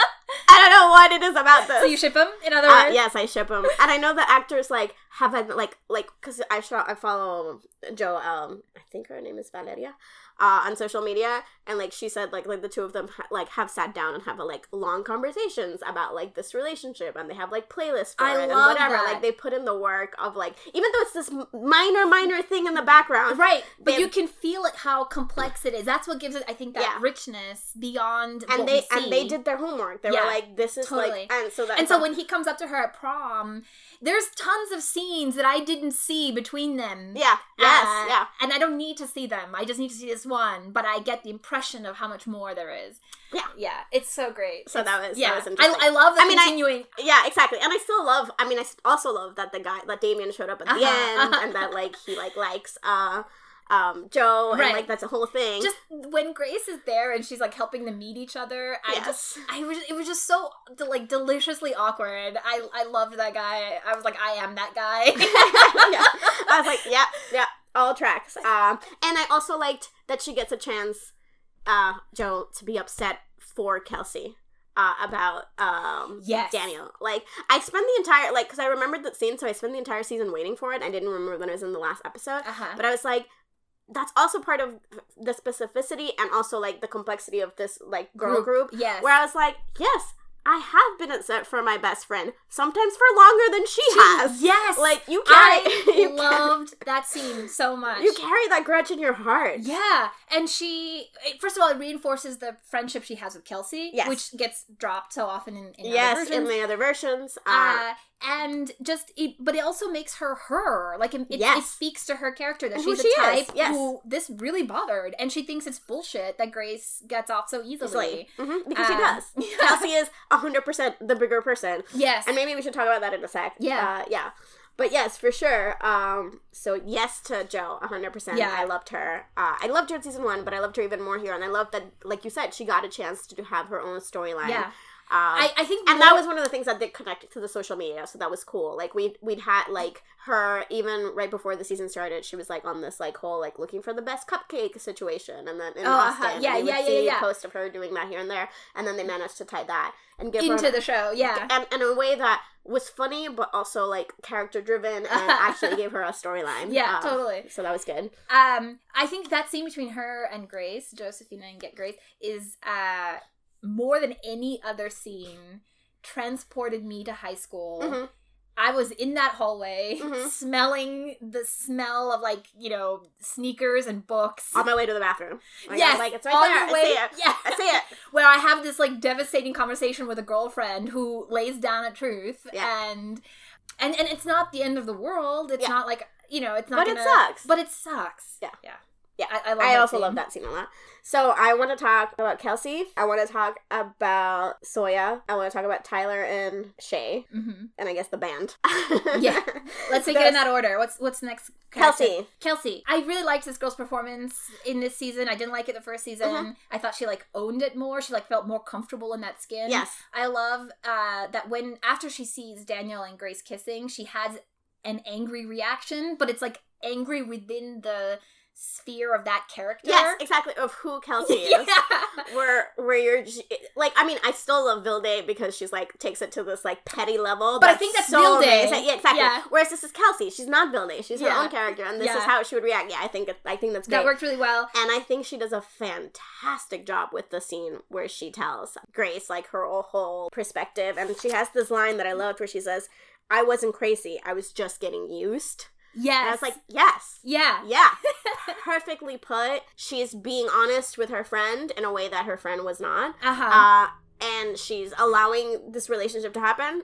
I don't know what it is about this. So you ship him? In other Uh, words, yes, I ship him, and I know the actors like have had like like because I saw I follow Joe. Um, I think her name is Valeria, uh, on social media, and like she said, like like the two of them ha- like have sat down and have a, like long conversations about like this relationship, and they have like playlists for I it and whatever. that. Like they put in the work of like even though it's this minor minor thing in the background, Right, but you can feel it how complex it is. That's what gives it, I think, that Yeah. richness beyond. and they and they did their homework. They Yeah, were like, this is totally. like, and so that And so when he comes up to her at prom, there's tons of scenes that I didn't see between them. yeah, yes, Uh, yeah. And I don't need to see them. I just need to see this one, but I get the impression of how much more there is. Yeah. Yeah. It's so great. So It's- that was- that yeah. was interesting. I, I love the I mean, I- continuing. Yeah, exactly. And I still love. I mean, I also love that the guy, that Damien showed up at the Uh-huh, end, uh-huh. and that like he like likes uh um Joe, and Right. like that's a whole thing. just when Grace is there and she's like helping them meet each other, I Yes. just I was it was just so like deliciously awkward. I I loved that guy. I was like I am that guy. yeah. I was like, yeah, yeah, all tracks. Um, and I also liked that she gets a chance, uh, Joe, to be upset for Kelsey. Uh, about um Yes. Daniel. Like I spent the entire like because I remembered that scene, so I spent the entire season waiting for it. I didn't remember when it was in the last episode. uh-huh. but I was like, that's also part of the specificity and also like the complexity of this like girl group. Yes. Where I was like, yes, I have been upset for my best friend, sometimes for longer than she has. Yes. Like you I carry, you, carry, loved that scene so much. you carry that grudge in your heart. Yeah, and she first of all it reinforces the friendship she has with Kelsey, Yes. which gets dropped so often in, in other yes, in the other versions. Uh, uh, and just it, but it also makes her her like it, it, Yes. it speaks to her character that Who she's she a type yes. who this really bothered and she thinks it's bullshit that grace gets off so easily. Mhm, because she Um, does. yeah. Kelsey is 100% the bigger person. yes And maybe we should talk about that in a sec. Yeah. Uh, yeah. But yes, for sure. Um, so yes to Joe, 100%. Yeah. I loved her. Uh, I loved her in season one, but I loved her even more here. And I love that, like you said, she got a chance to have her own storyline. yeah Um, I, I think and that was one of the things that did connect to the social media, so that was cool. Like we we'd had like her even right before the season started, she was like on this like whole like looking for the best cupcake situation, and then in Oh, uh-huh. Austin, Yeah, and yeah, yeah, see yeah. posts of her doing that here and there, and then they managed to tie that and give into her the show yeah and in a way that was funny but also like character driven and actually gave her a storyline. Yeah, Um, totally. So that was good. Um, I think that scene between her and Grace, Josephina and Get Grace, is uh more than any other scene transported me to high school. Mhm. I was in that hallway, Mhm. smelling the smell of like you know sneakers and books. On my way to the bathroom. Like, yes, like it's right on there. the I see it. Yeah, I see it. Where I have this like devastating conversation with a girlfriend who lays down a truth, Yeah. and and and it's not the end of the world. It's Yeah. not like you know, it's not. But it gonna, sucks. But it sucks. Yeah. yeah, Yeah. I, I, love I also scene. love that scene a lot. So I want to talk about Kelsey. I want to talk about Zoya. I want to talk about Tyler and Shay, hmm and I guess the band. Yeah. Let's take it in that order. What's what's next? character? Kelsey. Kelsey. I really liked this girl's performance in this season. I didn't like it the first season. Mhm. I thought she like owned it more. She like felt more comfortable in that skin. Yes. I love uh, that when after she sees Daniel and Grace kissing, she has an angry reaction, but it's like angry within the sphere of that character. Yes, exactly. Of who Kelsey is. yeah. Where where you're like, I mean, I still love Vilde because she's like takes it to this like petty level. But I think that's so Vilde. amazing. Yeah, exactly. Yeah. Whereas this is Kelsey. She's not Vilde. She's her own character, and this is how she would react. Yeah, I think it, I think that's great. That worked really well. And I think she does a fantastic job with the scene where she tells Grace like her whole perspective, and she has this line that I loved where she says, "I wasn't crazy. I was just getting used." Yes. And I was like, "Yes." yeah. Yeah, perfectly put. She's being honest with her friend in a way that her friend was not. Uh-huh. Uh, and she's allowing this relationship to happen.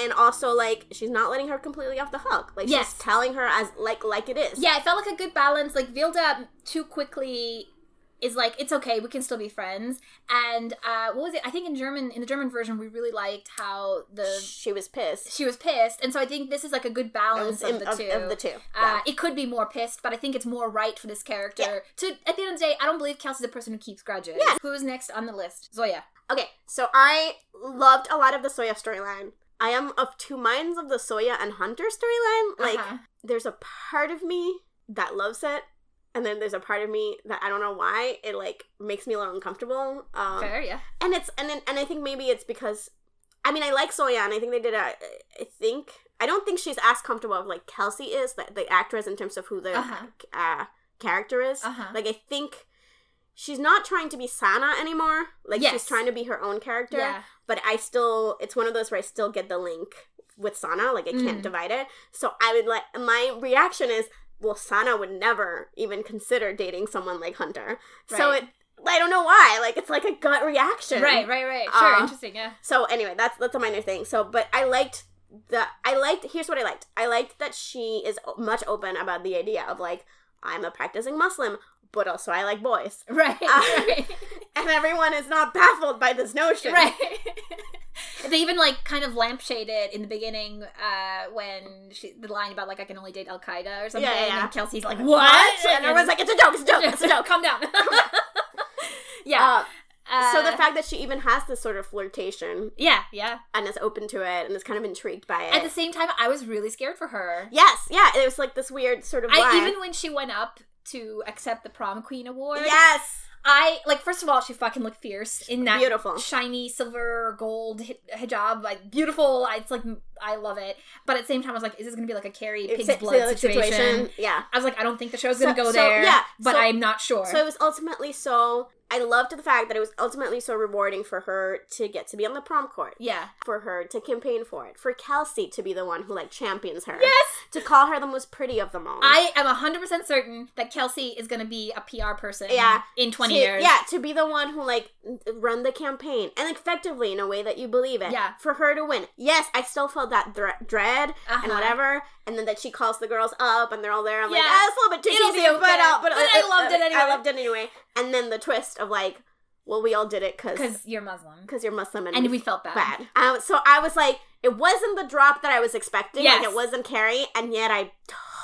And also, like, she's not letting her completely off the hook. Like, Yes. she's telling her as like like it is. Yeah, it felt like a good balance. Like Vilde too quickly is like it's okay, we can still be friends. And uh what was it? I think in German in the German version we really liked how the She was pissed. she was pissed, and so I think this is like a good balance of in- the of, two. of the two. Uh, Yeah. It could be more pissed, but I think it's more right for this character to. At the end of the day, I don't believe Kelsey's a person who keeps grudges. Yeah. Who's next on the list? Zoya. Okay, so I loved a lot of the Zoya storyline. I am of two minds of the Zoya and Hunter storyline. Like, Uh-huh. there's a part of me that loves it, and then there's a part of me that I don't know why it like makes me a little uncomfortable. Um, fair, yeah. and it's and then- and I think maybe it's because I mean I like Zoya and I think they did a I think I don't think she's as comfortable like Kelsey is the, the actress in terms of who the Uh-huh. uh, character is. Uh-huh. Like I think she's not trying to be Sana anymore. Like Yes. she's trying to be her own character. Yeah. But I still it's one of those where I still get the link with Sana. Like I can't Mhm. divide it. So I would like my reaction is well Sana would never even consider dating someone like Hunter. So it I don't know why. Like it's like a gut reaction. Right, right, right. Sure, Uh, interesting, yeah. So anyway, that's that's a minor thing. So, but I liked the I liked. Here's what I liked. I liked that she is much open about the idea of like I'm a practicing Muslim, but also I like boys, Right, Uh, right. and everyone is not baffled by this notion. right. they even like kind of lampshaded in the beginning uh when she the line about like I can only date Al Qaeda or something. Yeah, yeah. And Kelsey's like, What? What? And everyone's like, it's a joke. It's a joke. It's a joke. Calm down. yeah. Uh, so the Uh, fact that she even has this sort of flirtation Yeah, yeah. and is open to it and is kind of intrigued by it. At the same time, I was really scared for her. yes, yeah, it was like this weird sort of. I even when she went up to accept the prom queen award. yes, I like first of all she fucking looked fierce in that Beautiful. shiny silver gold hijab like beautiful. I- It's like I love it. But at the same time I was like is this going to be like a Carrie It's pig's a- blood it's a situation? Yeah. I was like I don't think the show's going to So- go so, there. yeah, but so- I'm not sure. So it was ultimately so. I loved the fact that it was ultimately so rewarding for her to get to be on the prom court, yeah. for her to campaign for it, for Kelsey to be the one who like champions her, Yes. to call her the most pretty of them all. I am 100% certain that Kelsey is going to be a PR person Yeah. in 20 to, years. Yeah, to be the one who like run the campaign and effectively in a way that you believe it. Yeah. For her to win. Yes, I still felt that thre- dread Uh-huh. and whatever, and then that she calls the girls up and they're all there. I'm like, Yeah. ah, it's a little bit too It'll cheesy, okay. but, uh, but, But I loved it anyway. I loved it anyway. And then the twist of like, well, we all did it because you're Muslim. because you're Muslim and, And we felt bad. bad. Um, so I was like, it wasn't the drop that I was expecting. Yes. Like it wasn't Carrie, and yet I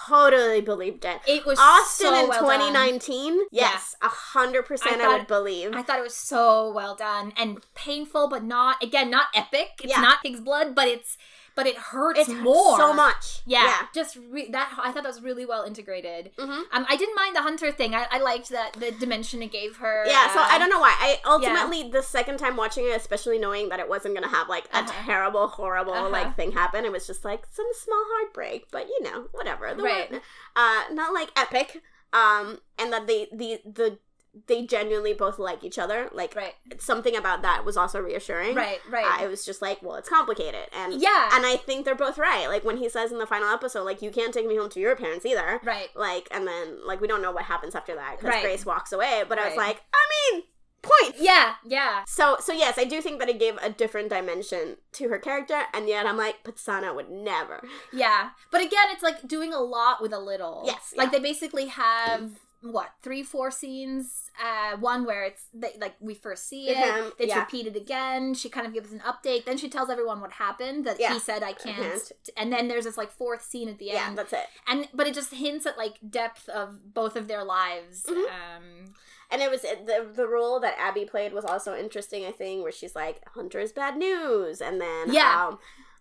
totally believed it. It was Austin so in well done. 2019, yes, a hundred percent. I I would believe. I thought it was so well done and painful, but not again not epic. It's Yeah. not pig's blood, but it's but it hurts It's more. so much. Yeah, just re- that. I thought that was really well integrated. Yeah. hmm Um, I didn't mind the hunter thing. I, I liked that the dimension it gave her. Yeah, so uh, I don't know why. I ultimately the second time watching it, especially knowing that it wasn't gonna have like a Uh-huh. terrible, horrible Uh-huh. like thing happen, it was just like some small heartbreak. But you know, whatever. The Right. one- uh, not like epic. Um, and that the the the they genuinely both like each other. Like Right, something about that was also reassuring. right, right. Uh, I was just like, well, it's complicated, and yeah, and I think they're both right. Like when he says in the final episode, like you can't take me home to your parents either. right. Like, and then like we don't know what happens after that because Right. Grace walks away. But I was like, I mean, point. Yeah, yeah. So so yes, I do think that it gave a different dimension to her character, and yet I'm like, but Sana would never. Yeah. But again, it's like doing a lot with a little. Yes, Like yeah. they basically have what, three, four scenes? Uh one where it's they, like we first see it. Mhm, It's yeah. repeated again. She kind of gives an update. Then she tells everyone what happened that Yeah. he said I can't. can't. And then there's this like fourth scene at the end Yeah, that's it. and but it just hints at like depth of both of their lives. Mhm. Um And it was the the role that Abby played was also interesting. I think where she's like Hunter's bad news, and then Yeah. um,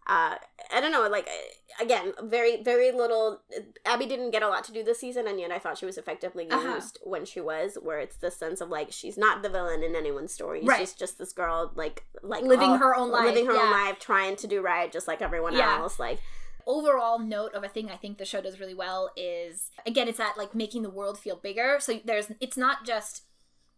uh, I don't know, like again, very very little. Abby didn't get a lot to do this season, and yet I thought she was effectively used Uh-huh. when she was. Where it's the sense of like she's not the villain in anyone's story. Right. She's just this girl, like like living all- her own life. living her own life, trying to do right, just like everyone Yeah. else. Like overall note of a thing I think the show does really well is again it's that like making the world feel bigger. So there's it's not just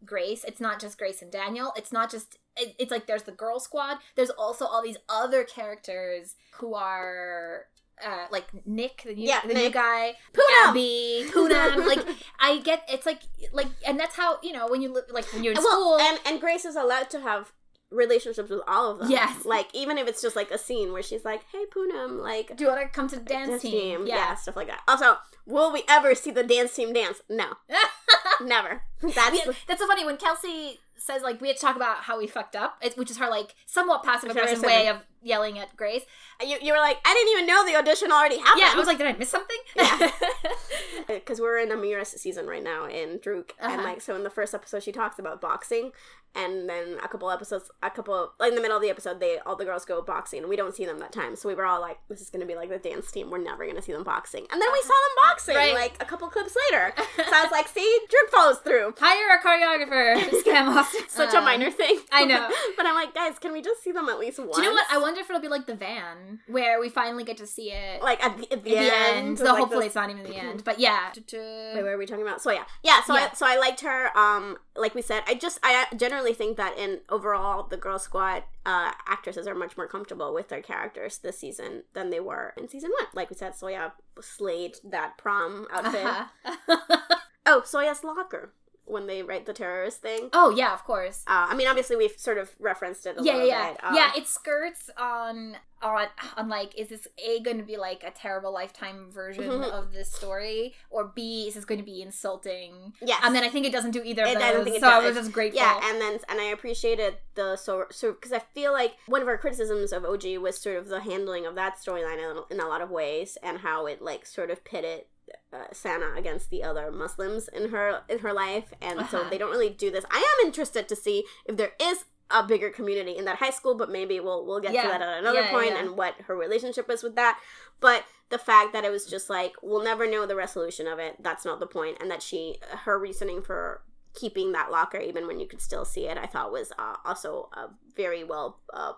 Grace, it's not just Grace and Daniel, it's not just it's like there's the girl squad. There's also all these other characters who are uh, like Nick, the new, Yeah, the new guy, Poonam! Abby, Poonam. like I get, it's like, like, and that's how you know when you li- like when you're in well, school. and and Grace is allowed to have relationships with all of them. Yes. like even if it's just like a scene where she's like, "Hey, Poonam," like do you want to come to the dance, dance team? yeah. stuff like that. Also, will we ever see the dance team dance? No, never. That's Yeah, that's so funny when Kelsey says like we had to talk about how we fucked up, it's, which is her like somewhat passive aggressive way of yelling at Grace. you. You were like, I didn't even know the audition already happened. Yeah, I was like, did I miss something? Yeah. because we're in Amira's season right now in Druck, and Uh-huh. like so in the first episode she talks about boxing, and then a couple episodes, a couple like in the middle of the episode, they all the girls go boxing, and we don't see them that time. So we were all like, this is gonna be like the dance team. We're never gonna see them boxing, and then we saw them boxing Right. like a couple clips later. so I was like, see, Druck follows through. Hire a choreographer. Skam us. Such a Um, minor thing. I know. but I'm like, guys, can we just see them at least once? Do you know what? I wonder if it'll be like the van where we finally get to see it like at the, at at the, the end. end. So like, hopefully this- it's not even the end. But yeah. Wait, what are we talking about? So yeah, yeah. So Yeah. I so I liked her. Um, like we said, I just I generally think that in overall the Girl Squad uh actresses are much more comfortable with their characters this season than they were in season one. Like we said, Zoya slayed that prom outfit. Uh-huh. Oh, Zoya's locker when they write the terrorist thing. oh yeah, of course. Uh, I mean, obviously we've sort of referenced it a yeah, yeah, little yeah. bit. Um, yeah, it skirts on on on like, is this a going to be like a terrible lifetime version Mhm. of this story, or b is this going to be insulting? Yeah. And then I think it doesn't do either of It- those. I don't think it so I does. was just grateful. Yeah, and then and I appreciated the so so because I feel like one of our criticisms of OG was sort of the handling of that storyline in, in a lot of ways and how it like sort of pitted uh, Sana against the other Muslims in her in her life, and so Uh-huh. they don't really do this. I am interested to see if there is a bigger community in that high school, but maybe we'll we'll get Yeah. to that at another Yeah, point yeah. and what her relationship is with that. But the fact that it was just like we'll never know the resolution of it. That's not the point, and that she her reasoning for keeping that locker even when you could still see it, I thought was uh, also uh, very well uh,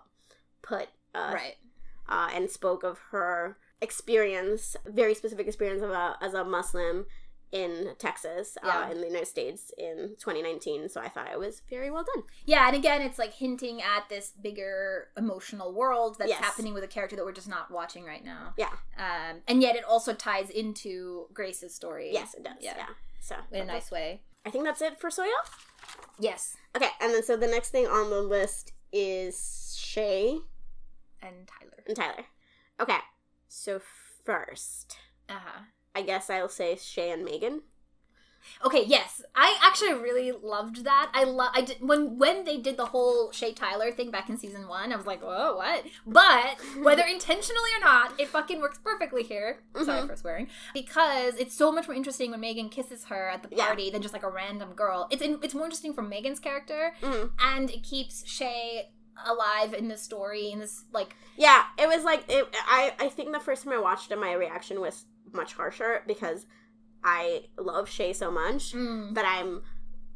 put. Uh, right. uh, and spoke of her experience, very specific experience of a, as a Muslim in Texas, Yeah. uh, in the United States in 2019. So I thought it was very well done. Yeah, and again, it's like hinting at this bigger emotional world that's Yes. happening with a character that we're just not watching right now. Yeah. Um, and yet it also ties into Grace's story. Yes, it does. Yeah. Yeah. So In a nice way. I think that's it for Zoya. Yes. Okay, and then so the next thing on the list is Shay And Tyler. and Tyler. Okay, so first, Uh huh. I guess I'll say Shay and Megan. Okay, yes. I actually really loved that. I love I did when when they did the whole Shay Tyler thing back in season 1, I was like, "Whoa, what?" But whether intentionally or not, it fucking works perfectly here. Sorry Mhm. for swearing. Because it's so much more interesting when Megan kisses her at the Yeah. party than just like a random girl. It's in, it's more interesting for Megan's character Mm. and it keeps Shay alive in this story in this like Yeah, it was like it, I. I think the first time I watched it, my reaction was much harsher because I love Shay so much mm, that I'm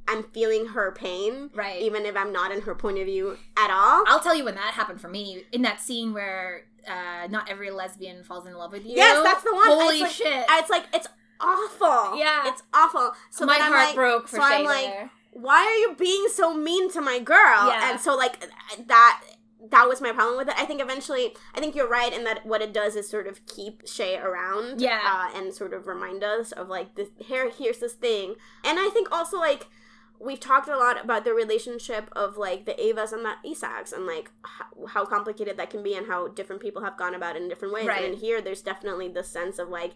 I'm feeling her pain, right. even if I'm not in her point of view at all. I'll tell you when that happened for me in that scene where uh, not every lesbian falls in love with you. Yes, that's the one. Holy It's like- shit! It's like it's awful. Yeah. it's awful. So my then I'm heart like, broke for so Shay I'm like, there. Why are you being so mean to my girl? Yeah. And so like that that was my problem with it. I think eventually I think you're right in that what it does is sort of keep Shay around. Yeah. Uh, and sort of remind us of like this here here's this thing. And I think also like we've talked a lot about the relationship of like the Avas and the Isaks and like how, how complicated that can be and how different people have gone about it in different ways. Right. And in here, there's definitely the sense of like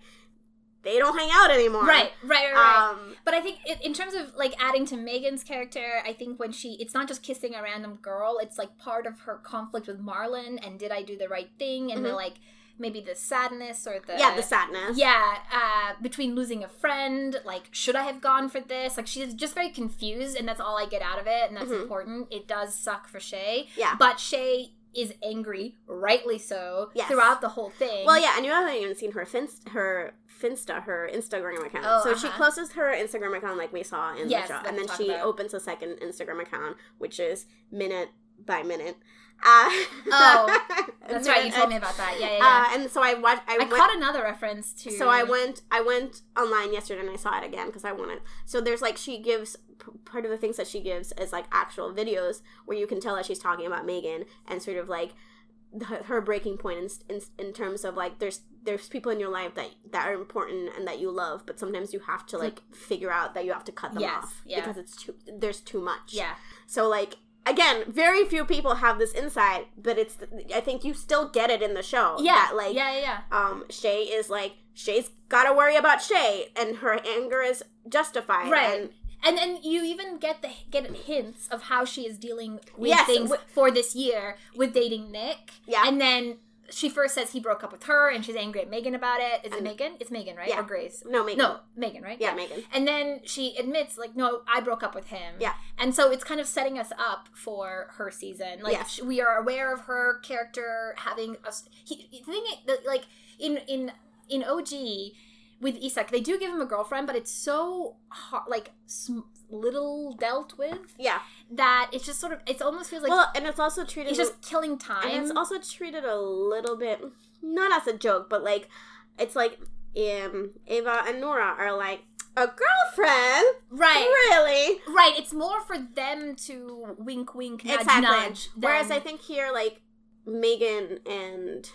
they don't hang out anymore. Right, right, right. right. Um, But I think in, terms of like adding to Megan's character, I think when she, it's not just kissing a random girl, it's like part of her conflict with Marlon and did I do the right thing? And the Mhm. like maybe the sadness or the. yeah, the sadness. Yeah, uh, between losing a friend, like, should I have gone for this? Like, she's just very confused, and that's all I get out of it, and that's Mhm. important. It does suck for Shay. Yeah. But Shay is angry, rightly so, Yes. throughout the whole thing. Well, yeah, and you haven't even seen her Finst- her Finsta, her Instagram account. Oh, so she uh-huh. closes her Instagram account like we saw in Yes, the show, and then she about. opens a second Instagram account, which is minute by minute. Uh, Oh, That's right, you told me about that. Yeah, yeah, yeah. Uh, and so I watched. I, I went, caught another reference to. So I went. I went online yesterday and I saw it again because I wanted. So there's like she gives part of the things that she gives is like actual videos where you can tell that she's talking about Megan and sort of like her breaking point in, in in terms of like there's there's people in your life that that are important and that you love, but sometimes you have to like figure out that you have to cut them Yes, off yeah. because it's too there's too much. Yeah. So like again, very few people have this insight, but it's I think you still get it in the show. Yeah. that, like yeah, yeah, yeah. um Shay is like Shay's got to worry about Shay and her anger is justified. Right. And, And then you even get the get hints of how she is dealing with Yes, things for this year with dating Nick. Yeah. And then she first says he broke up with her and she's angry at Megan about it. Is it And- Megan? It's Megan, right? Yeah. Or Grace? no, Megan. No, Megan, right? Yeah, Megan. And then she admits, like, no, I broke up with him. Yeah. And so it's kind of setting us up for her season. Like, Yes. we are aware of her character having a. He, the thing, like, in in in OG with Isak, they do give him a girlfriend, but it's so hard, like, sm- little dealt with Yeah. that it's just sort of, it almost feels like well, and it's also treated it's just killing time. and it's also treated a little bit not as a joke, but like it's like um Ava and Noora are like a girlfriend? right. Really? Right. It's more for them to wink, wink, nudge, exactly. nudge. Whereas I think here like Megan and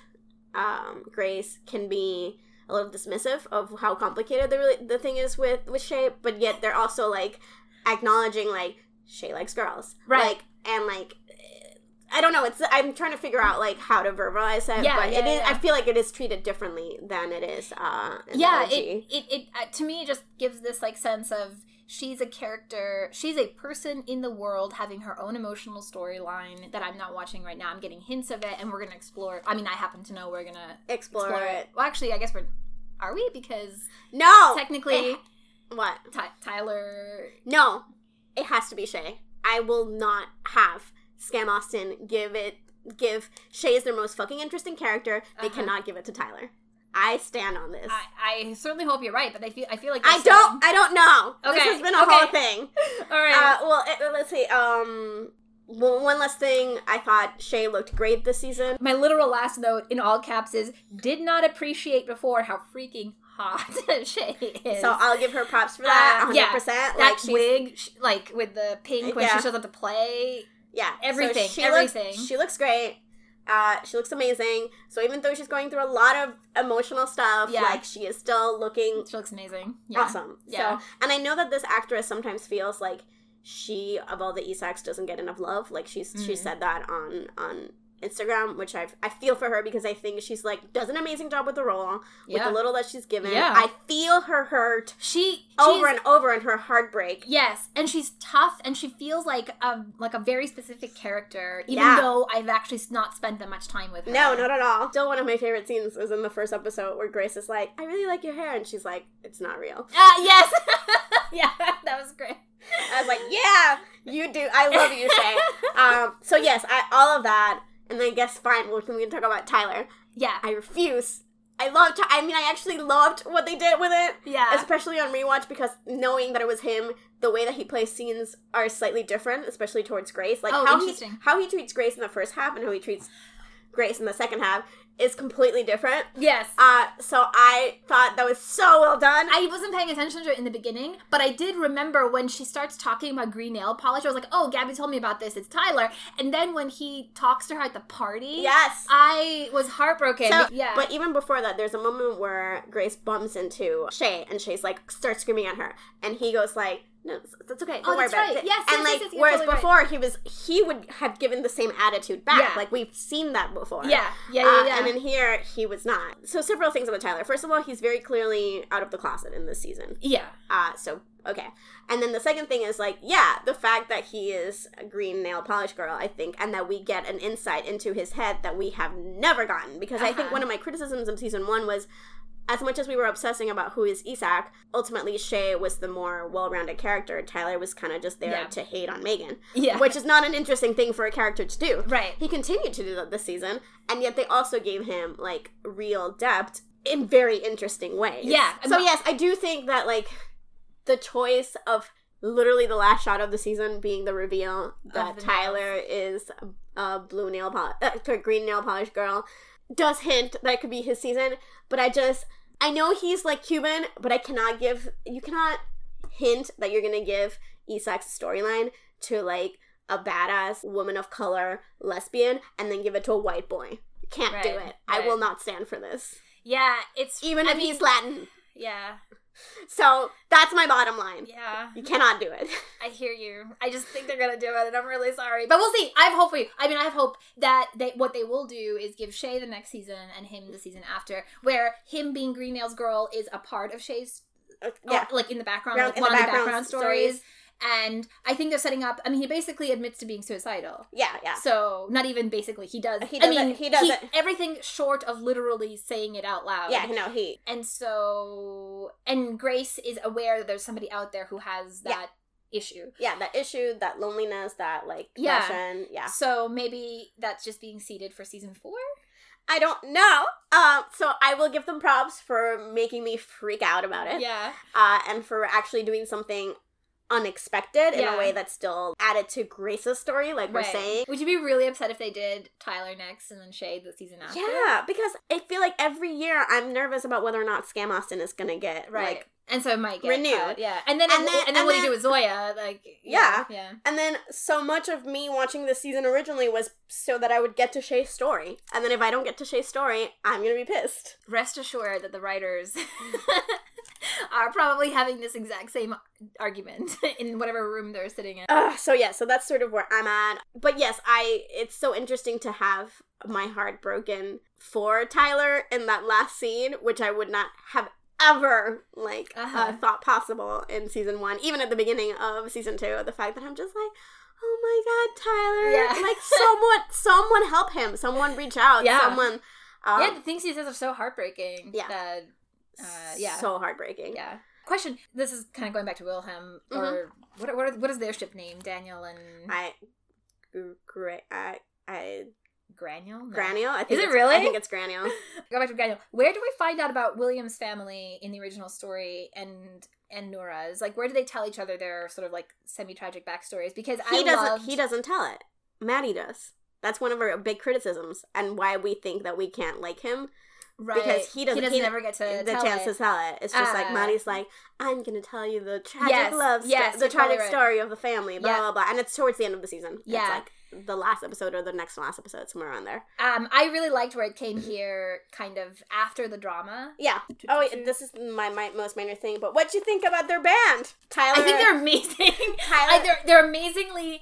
um Grace can be a little dismissive of how complicated the really, the thing is with with Shay, but yet they're also like acknowledging like Shay likes girls, Right. Like and like I don't know. It's I'm trying to figure out like how to verbalize it, Yeah, but it yeah, is. yeah. I feel like it is treated differently than it is. uh in yeah it, it it uh, to me it just gives this like sense of she's a character she's a person in the world having her own emotional storyline that i'm not watching right now i'm getting hints of it and we're gonna explore i mean i happen to know we're gonna explore, explore, it. well actually i guess we're are we because No, technically it- what? Ty- tyler No, it has to be Shay. I will not have Skam Austin give it give Shay is their most fucking interesting character. They Uh-huh. cannot give it to Tyler. I stand on this. I, I certainly hope you're right but i feel i feel like I don't. I don't know. Okay, This has been a okay. whole thing. all right Uh, well, eh, let's see. Um, well, one last thing. I thought Shay looked great this season. my literal last note in all caps is did not appreciate before how freaking hot Shay is. So I'll give her props for that. Uh, hundred yeah. percent. that Like she's wig, like with the pink when Yeah. she shows up to play. yeah, So everything, she everything. Looks, she looks great. Uh, she looks amazing. So even though she's going through a lot of emotional stuff, Yeah. like she is still looking She looks amazing. Yeah. awesome. Yeah. So, and I know that this actress sometimes feels like she of all the Isaks doesn't get enough love. Like she's she Mhm. said that on on Instagram, which I I feel for her because I think she's like does an amazing job with the role with Yeah. the little that she's given. Yeah. I feel her hurt She over and over and her heartbreak. Yes, and she's tough, and she feels like a like a very specific character, even Yeah. though I've actually not spent that much time with her. No, not at all. Still, one of my favorite scenes was in the first episode where Grace is like, "I really like your hair," and she's like, "It's not real." Uh, yes, yeah, that was great. I was like, "Yeah, you do. I love you, Shay." um, so yes, I, all of that, and then I guess fine. Well, can talk about Tyler? Yeah, I refuse. I loved. I mean, I actually loved what they did with it, yeah, especially on rewatch because knowing that it was him, the way that he plays scenes are slightly different, especially towards Grace. Like Oh, how he how he treats Grace in the first half and how he treats Grace in the second half is completely different. yes. Uh, so I thought that was so well done. I wasn't paying attention to it in the beginning, but I did remember when she starts talking about green nail polish. I was like, "Oh, Gabby told me about this. It's Tyler." And then when he talks to her at the party, yes. I was heartbroken. So, yeah, But even before that, there's a moment where Grace bumps into Shay, and Shay's like starts screaming at her, and he goes like, No, that's okay. Don't Oh, worry about right. it. Yes, and yes, like, yes, yes, whereas totally right. before he was, he would have given the same attitude back. Yeah. Like we've seen that before. Yeah, yeah, yeah, Uh, yeah. And in here, he was not. So several things about Tyler. First of all, he's very clearly out of the closet in this season. yeah, Uh, so okay. And then the second thing is like, yeah, the fact that he is a green nail polish girl, I think, and that we get an insight into his head that we have never gotten. Because I think Uh-huh. one of my criticisms of season one was as much as we were obsessing about who is Isak, ultimately Shay was the more well-rounded character. Tyler was kind of just there Yeah. to hate on Megan, yeah. which is not an interesting thing for a character to do. right. He continued to do that this season, and yet they also gave him like real depth in very interesting ways. Yeah, So yes, I do think that like the choice of literally the last shot of the season being the reveal that the Tyler is a blue nail polish, uh, green nail polish girl, does hint that it could be his season. But I just I know he's like Cuban, but I cannot give you cannot hint that you're gonna give Isak's storyline to like a badass woman of color lesbian and then give it to a white boy. Can't do Right, it. I will not stand for this. Yeah, it's Even I if mean, he's Latin. Yeah, So that's my bottom line. yeah. You cannot do it. I hear you. I just think they're gonna do it, and I'm really sorry. But we'll see. I have hope for you. I mean, I have hope that they what they will do is give Shay the next season and him the season after, where him being Green Nail's girl is a part of Shay's, uh, yeah. or, like in the background, Round- like one the of the background background stories. And I think they're setting up. I mean, he basically admits to being suicidal. Yeah, yeah. So not even basically, he does. He I does it- mean, he does everything short of literally saying it out loud. Yeah, no, he And so, and Grace is aware that there's somebody out there who has Yeah. that issue. yeah, that issue, that loneliness, that like Yeah. depression. Yeah. So maybe that's just being seeded for season four. I don't know. Um, so I will give them props for making me freak out about it. Yeah. Uh, and for actually doing something unexpected in a way that's still added to Grace's story, like we're saying. Would you be really upset if they did Tyler next and then Shay the season after? Yeah, because I feel like every year I'm nervous about whether or not Skam Austin is gonna get Right. like and so it might get renewed. cut, Yeah. And then And then- then, and then and what do you do with Zoya? Like Yeah. Yeah. And then so much of me watching this season originally was so that I would get to Shay's story. And then if I don't get to Shay's story, I'm gonna be pissed. Rest assured that the writers are probably having this exact same argument in whatever room they're sitting in. Uh, so yeah, so that's sort of where I'm at. But yes, I it's so interesting to have my heart broken for Tyler in that last scene, which I would not have ever like Uh-huh. uh, thought possible in season one, even at the beginning of season two. The fact that I'm just like, oh my god, Tyler! Yeah. Like someone, someone help him. Someone reach out. Yeah. Someone. Um, yeah, the things he says are so heartbreaking. Yeah. That, uh, yeah. So heartbreaking. Yeah. Question. This is kind of going back to Wilhelm, or what? What, are, what is their ship name? Daniel and I, great. I, I, Granule. No. Granule. I think it it's- really? I think it's Granule. Go back to Granule. Where do we find out about William's family in the original story and and Noora's? Like, where do they tell each other their sort of like semi tragic backstories? Because he I doesn't loved- he doesn't tell it maddie does that's one of our big criticisms and why we think that we can't like him right, because he doesn't- he- never get to the chance it. to tell it it's just like Uh, maddie's like i'm gonna tell you the tragic Yes, love sto- yes, the tragic right. story of the family blah Yeah. blah blah and it's towards the end of the season Yeah. it's like the last episode or the next last episode somewhere around there Um, I really liked where it came here, kind of after the drama. yeah oh wait, this is my, my most minor thing but what do you think about their band tyler I think they're amazing. Tyler- I, they're they're amazingly.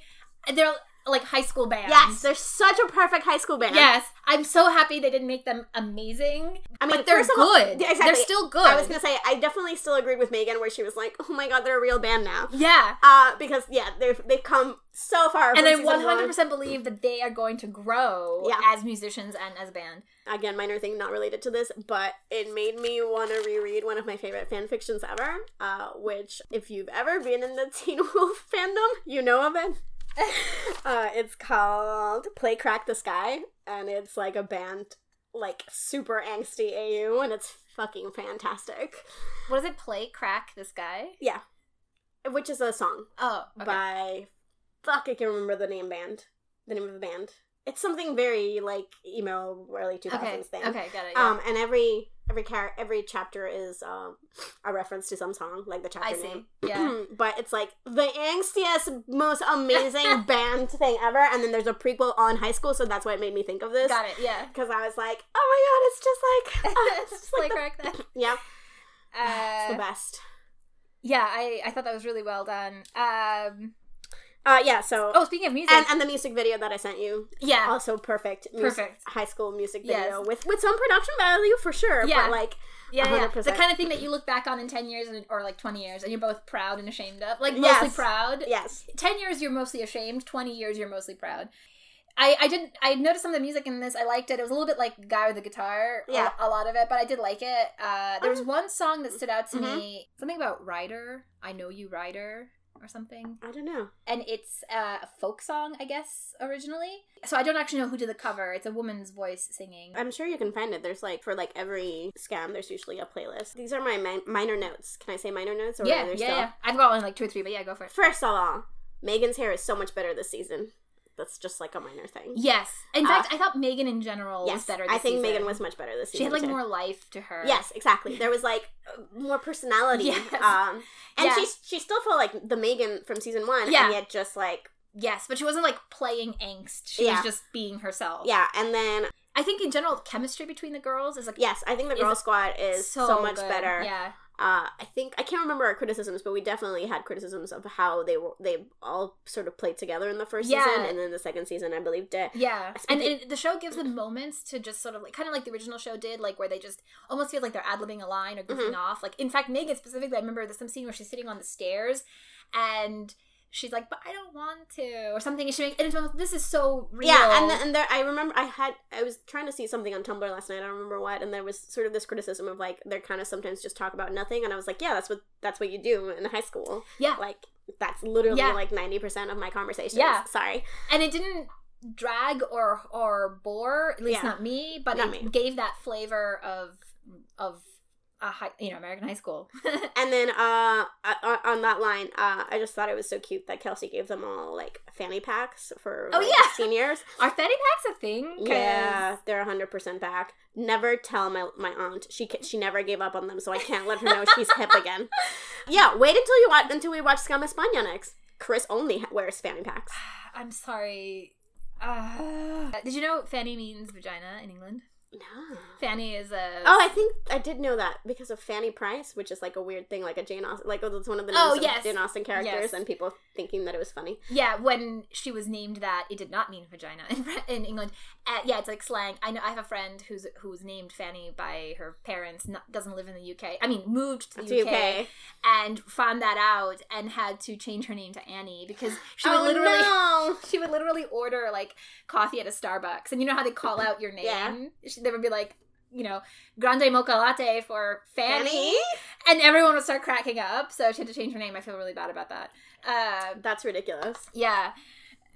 They're like high school bands. yes they're such a perfect high school band Yes, I'm so happy they didn't make them amazing. I mean, but they're of all- good. exactly. They're still good. I was gonna say I definitely still agreed with Megan where she was like, "Oh my god, they're a real band now." yeah, Uh, because yeah, they've they've come so far. and I 100 percent believe that they are going to grow Yeah. as musicians and as a band. Again, minor thing, not related to this, but it made me want to reread one of my favorite fan fictions ever. Uh, which, if you've ever been in the Teen Wolf fandom, you know of it. uh, it's called Play Crack the Sky, and it's like a band, like super angsty AU, and it's fucking fantastic. What does it play? Crack this guy? Yeah, which is a song. Oh, okay. by fuck I can remember the name band. The name of the band. It's something very like emo early 2000s okay, thing. okay, got it. Yeah. Um and every every char- every chapter is um a reference to some song, like the chapter I see. name. Yeah. but it's like the angstiest, most amazing band thing ever, and then there's a prequel on high school, so that's why it made me think of this. got it. Yeah. Because I was like, oh my god, it's just like, uh, it's Just just like the- crack that. yeah, it's the Uh, best. Yeah, I, I thought that was really well done. Um, Uh, yeah. So. oh, speaking of music, and, and the music video that I sent you, yeah, also perfect. Mus- Perfect. High school music video Yes. with with some production value for sure. Yeah. But like, yeah, yeah. 100%. the kind of thing that you look back on in ten years and, or like twenty years, and you're both proud and ashamed of. Like mostly Yes. proud. yes. 10 years you're mostly ashamed 20 years you're mostly proud I, I did I noticed some of the music in this I liked it it was a little bit like guy with the guitar Yeah. a, lot of it but I did like it uh, there was one song that stood out to Mhm. me something about Ryder I know you Ryder or something I don't know. and it's uh, a folk song I guess originally so I don't actually know who did the cover it's a woman's voice singing I'm sure you can find it. There's like for like every Skam, there's usually a playlist. These are my min- minor notes. Can I say minor notes? Or yeah yeah, still? yeah I've got only like two or three but yeah go for it First of all, Megan's hair is so much better this season. That's just like a minor thing. yes in Uh, fact I thought Megan in general was yes, better I think season. Megan was much better this season. she had like too. more life to her Yes, exactly. There was like more personality. Yes. Um, and Yeah. she she still felt like the Megan from season one, Yeah. and yet just like Yes, but she wasn't like playing angst. She Yeah. was just being herself. yeah. And then I think in general, chemistry between the girls is like yes, I think the girl squad is so, much good. better. Yeah, Uh, I think I can't remember our criticisms, but we definitely had criticisms of how they were they all sort of played together in the first Yeah. season, and then the second season, I believe, did. yeah. And it, the show gives them moments to just sort of like, kind of like the original show did, like where they just almost feel like they're ad libbing a line or goofing Mm-hmm. off. Like, in fact, Megan specifically, I remember there's some scene where she's sitting on the stairs and. She's like, but I don't want to, or something. And she, and it's, like, this is so real. Yeah, and then, and there, I remember I had I was trying to see something on Tumblr last night. I don't remember what, and there was sort of this criticism of like they're kind of sometimes just talk about nothing, and I was like, yeah, that's what that's what you do in high school. yeah, Like that's literally Yeah. like ninety percent of my conversations. Yeah. sorry. and it didn't drag or or bore at least Yeah. not me but Not it me. gave that flavor of of a high, you know american high school And then uh on, on that line, uh I just thought it was so cute that Kelsey gave them all like fanny packs for Oh, like, yeah. seniors. are fanny packs a thing? Yeah, they're hundred percent back. Never tell my my aunt. She she never gave up on them, so I can't let her know she's hip again. Yeah, wait until you watch until we watch Skam España next. Chris only wears fanny packs. i'm sorry uh, did you know fanny means vagina in england No. fanny is a Oh, I think I did know that because of Fanny Price, which is like a weird thing, like a Jane Austen, like it's one of the names Oh, of yes. Jane Austen characters, Yes. and people thinking that it was funny. Yeah, when she was named that, it did not mean vagina in, in England. Uh, yeah, it's like slang. I know. I have a friend who's who's named Fanny by her parents. Not, doesn't live in the UK. I mean, moved to the UK, UK. and found that out and had to change her name to Annie because she would oh literally no! she would literally order like coffee at a Starbucks, and you know how they call out your name. Yeah. She, they would be like. You know, grande mocha latte for Fanny, Fanny? and everyone would start cracking up. So she had to change her name. I feel really bad about that. Uh, That's ridiculous. yeah.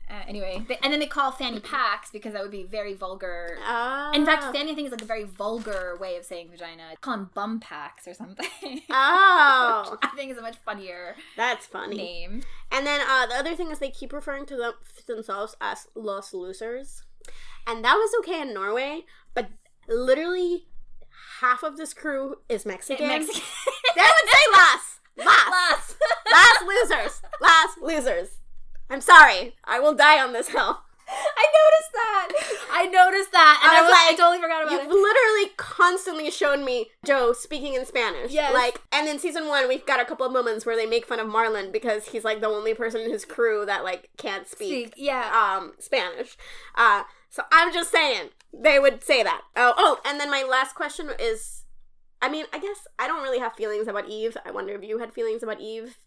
Uh, anyway, they, and then they call fanny packs because that would be very vulgar. Oh. In fact, fanny I think is like a very vulgar way of saying vagina. Call them bum packs or something. Oh, I think is a much funnier that's funny. name. And then uh, the other thing is they keep referring to them themselves as Los Losers, and that was okay in Norway, but literally half of this crew is Mexican. Mexican. They would say Las, Last. Las. Las losers, Last losers. I'm sorry, I will die on this hill. I noticed that. I noticed that, and I I, was was, I totally forgot about it. You've literally constantly shown me Joe speaking in Spanish. Yes. Like, and in season one, we've got a couple of moments where they make fun of Marlon because he's like the only person in his crew that like can't speak Speak, yeah. um Spanish. Uh, so I'm just saying they would say that. Oh, oh, and then my last question is, I mean, I guess I don't really have feelings about Eve. I wonder if you had feelings about Eve.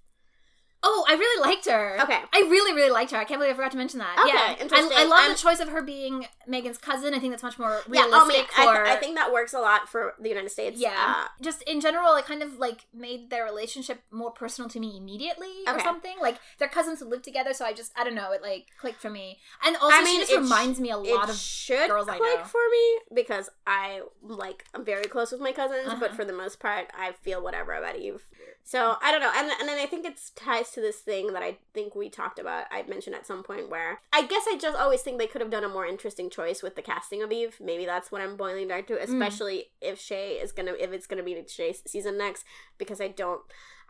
Oh, I really liked her. Okay. I really, really liked her. I can't believe I forgot to mention that. Okay, yeah. interesting. I, I love I'm- the choice of her being Megan's cousin. I think that's much more Yeah, realistic oh for. I, I think that works a lot for the United States. Yeah. Uh, just in general, it kind of like made their relationship more personal to me immediately or something. Like their cousins who live together, so I just I don't know, it like clicked for me. And also I mean, she just it sh- reminds me a lot it of should girls I click know. for me because I like I'm very close with my cousins, but Uh-huh. for the most part, I feel whatever about Eve. So I don't know, and and then I think it's ties to this thing that I think we talked about. I mentioned at some point where I guess I just always think they could have done a more interesting choice with the casting of Eve. Maybe that's what I'm boiling down Mm. to, especially if Shay is gonna if it's gonna be the Shay's season next, because I don't.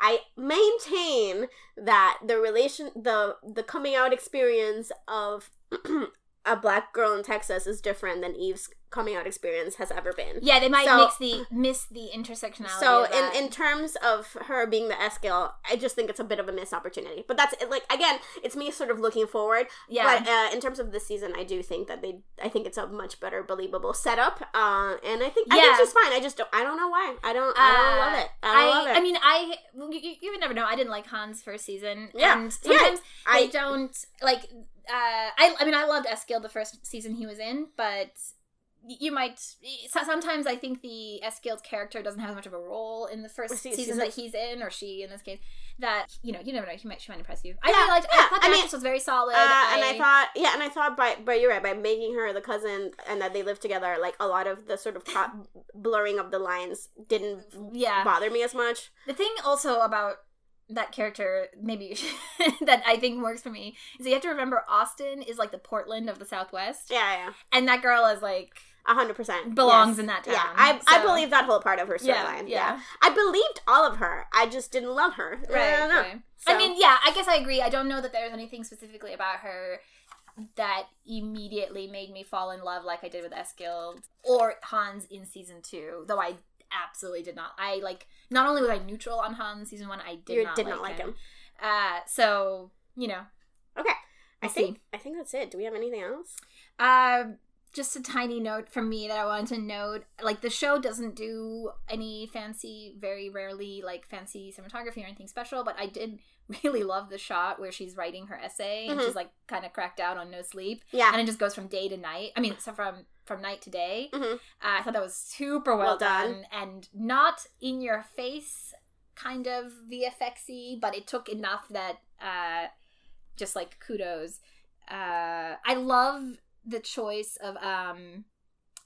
I maintain that the relation the the coming out experience of a black girl in Texas is different than Eve's coming out experience has ever been. Yeah, they might So- mix the miss the intersectionality. So in in terms of her being the S girl, I just think it's a bit of a missed opportunity. But that's like again, it's me sort of looking forward. yeah, But uh, in terms of this season, I do think that they, I think it's a much better believable setup. Uh, and I think I think Yeah. she's fine. I just don't, I don't know why. I don't, I don't Uh, love it. I don't love it. I mean, I you, you would never know. I didn't like Han's first season. Yeah. and Yeah. I- don't like. Uh, I I mean, I loved Eskild the first season he was in, but you might sometimes I think the Eskild's character doesn't have as much of a role in the first Se- season, that he's in, or she in this case. That you know, you never know. He might she might impress you. I Yeah, really liked. yeah, I thought the I mean, was very solid. Uh, and I thought, yeah, and I thought by, but you're right, by making her the cousin and that they live together, like a lot of the sort of top blurring of the lines didn't yeah. bother me as much. The thing also about that character, maybe that I think works for me, is you have to remember Austin is like the Portland of the Southwest, Yeah, yeah, and that girl is like hundred percent belongs Yes. in that town. Yeah, I, I believe that whole part of her storyline. yeah. Yeah. I believed all of her. I just didn't love her. I Right, know. right. So- I mean, yeah, I guess I agree. I don't know that there's anything specifically about her that immediately made me fall in love like I did with Eskild or Hans in season two, though I absolutely did not. I like not only was I neutral on Hans season one, I did you not did like not like him. him. Uh, so you know, Okay, I We'll think I think that's it. Do we have anything else? Uh, just a tiny note from me that I wanted to note. Like the show doesn't do any fancy, very rarely like fancy cinematography or anything special, but I did really love the shot where she's writing her essay and Mhm. she's like kind of cracked out on no sleep, Yeah, and it just goes from day to night. I mean, so from from night to day. Mhm. Uh, I thought that was super well, Well done. done. and not in your face kind of VFXy, but it took enough that uh, just like kudos. Uh, I love the choice of um,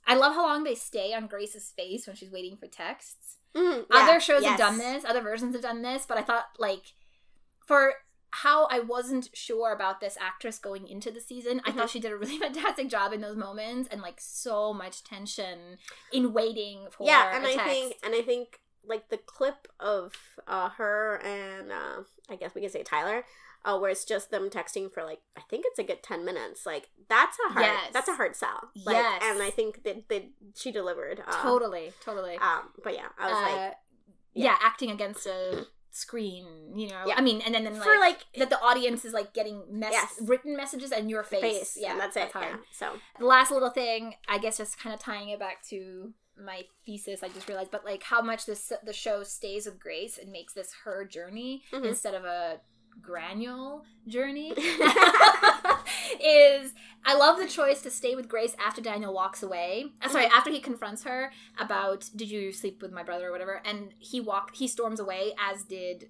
I love how long they stay on Grace's face when she's waiting for texts. Mhm, yeah, Other shows have done this, other versions have done this, but I thought like for how I wasn't sure about this actress going into the season, I Mhm. thought she did a really fantastic job in those moments and like so much tension in waiting for Yeah, and I think and I think like the clip of uh, her and uh, I guess we can say Tyler, uh, where it's just them texting for like I think it's a good ten minutes. Like that's a hard Yes. that's a hard sell. Like, Yes. and I think that, that she delivered. Uh, totally, totally. Um, but yeah, I was Uh, like yeah. acting against a screen, you know. Yeah. I mean, and then, then like, for like that the audience is like getting mess- Yes. written messages and your face. face. Yeah, and that's it. hard. yeah. So The last little thing, I guess, just kind of tying it back to my thesis. I just realized, but like how much this the show stays with Grace and makes this her journey Mhm. instead of a granule journey is I love the choice to stay with Grace after Daniel walks away. Uh, sorry, Mm-hmm. after he confronts her about did you sleep with my brother or whatever, and he walk he storms away as did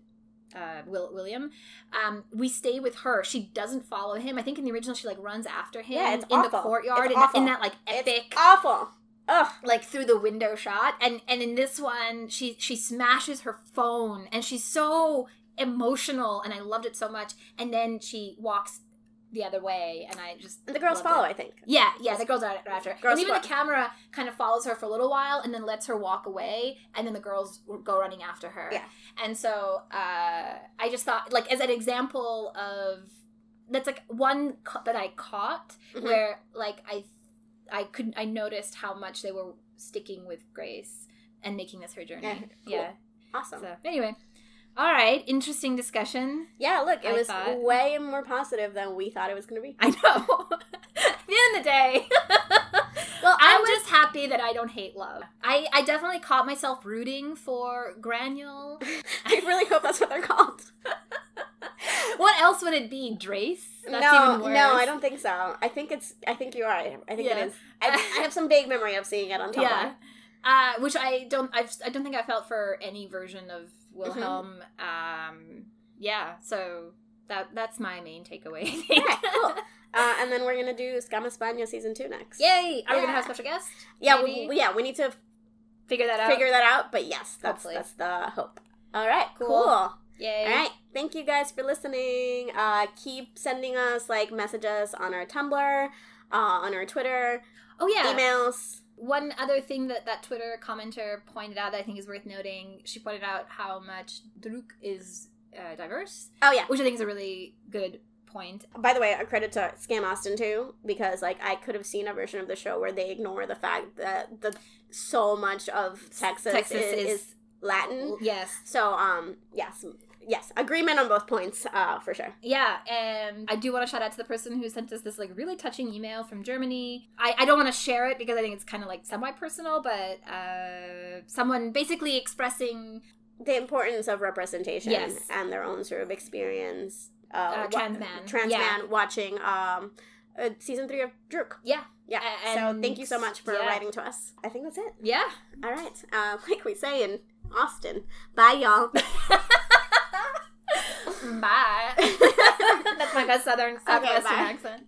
uh, Will, William. Um, we stay with her. She doesn't follow him. I think in the original she like runs after him Yeah, in the courtyard in, awful. in that like epic it's awful. Ugh. like through the window shot and and in this one she she smashes her phone and she's so emotional and I loved it so much and then she walks the other way and I just And the girls follow. it. I think. Yeah, yeah, the girls are after. Girls and even the camera kind of follows her for a little while and then lets her walk away and then the girls go running after her. Yeah. And so uh I just thought like as an example of that's like one ca- that I caught Mhm. where like I I couldn't I noticed how much they were sticking with Grace and making this her journey. Yeah, cool. Yeah. Awesome. So anyway, all right, interesting discussion. Yeah, look, it I was thought- way more positive than we thought it was going to be. I know. At the end of the day, Well, I'm was- just happy that I don't hate love. I I definitely caught myself rooting for Granule. I really hope that's what they're called. What else would it be? Drace? That's no, even worse. no, I don't think so. I think it's. I think you are. I think Yeah. it is. I, I have some vague memory of seeing it on Tumblr. Yeah. Uh, which I don't. I've, I don't think I felt for any version of Wilhelm. Mm-hmm. Um, yeah. So that that's my main takeaway. Okay, cool. Uh, and then we're gonna do Skam España season two next. Yay! Are we gonna have a special guest? Yeah, Maybe? we, yeah. We need to Figure that out. figure that out. But yes, that's Hopefully. that's the hope. All right, Cool. cool. Yay! All right, thank you guys for listening. Uh, keep sending us like messages on our Tumblr, uh, on our Twitter, Oh yeah. emails. One other thing that that Twitter commenter pointed out that I think is worth noting, she pointed out how much Druck is uh, diverse, Oh yeah, which I think is a really good point. By the way, a credit to Skam Austin too, because like I could have seen a version of the show where they ignore the fact that the so much of Texas, Texas is, is- is Latin. Yes. So um yes yes agreement on both points uh for sure. Yeah, and I do want to shout out to the person who sent us this like really touching email from Germany. I, I don't want to share it because I think it's kind of like semi personal, but uh, someone basically expressing The importance of representation Yes. and their own sort of experience. Uh, Uh, trans man. trans Yeah. man watching um uh, season three of Druck. yeah, Yeah. A- so thank you so much for yeah. writing to us. I think that's it. yeah. All right. Uh, like we say in Austin. Bye, y'all. Bye. That's my best southern southwestern bye. accent.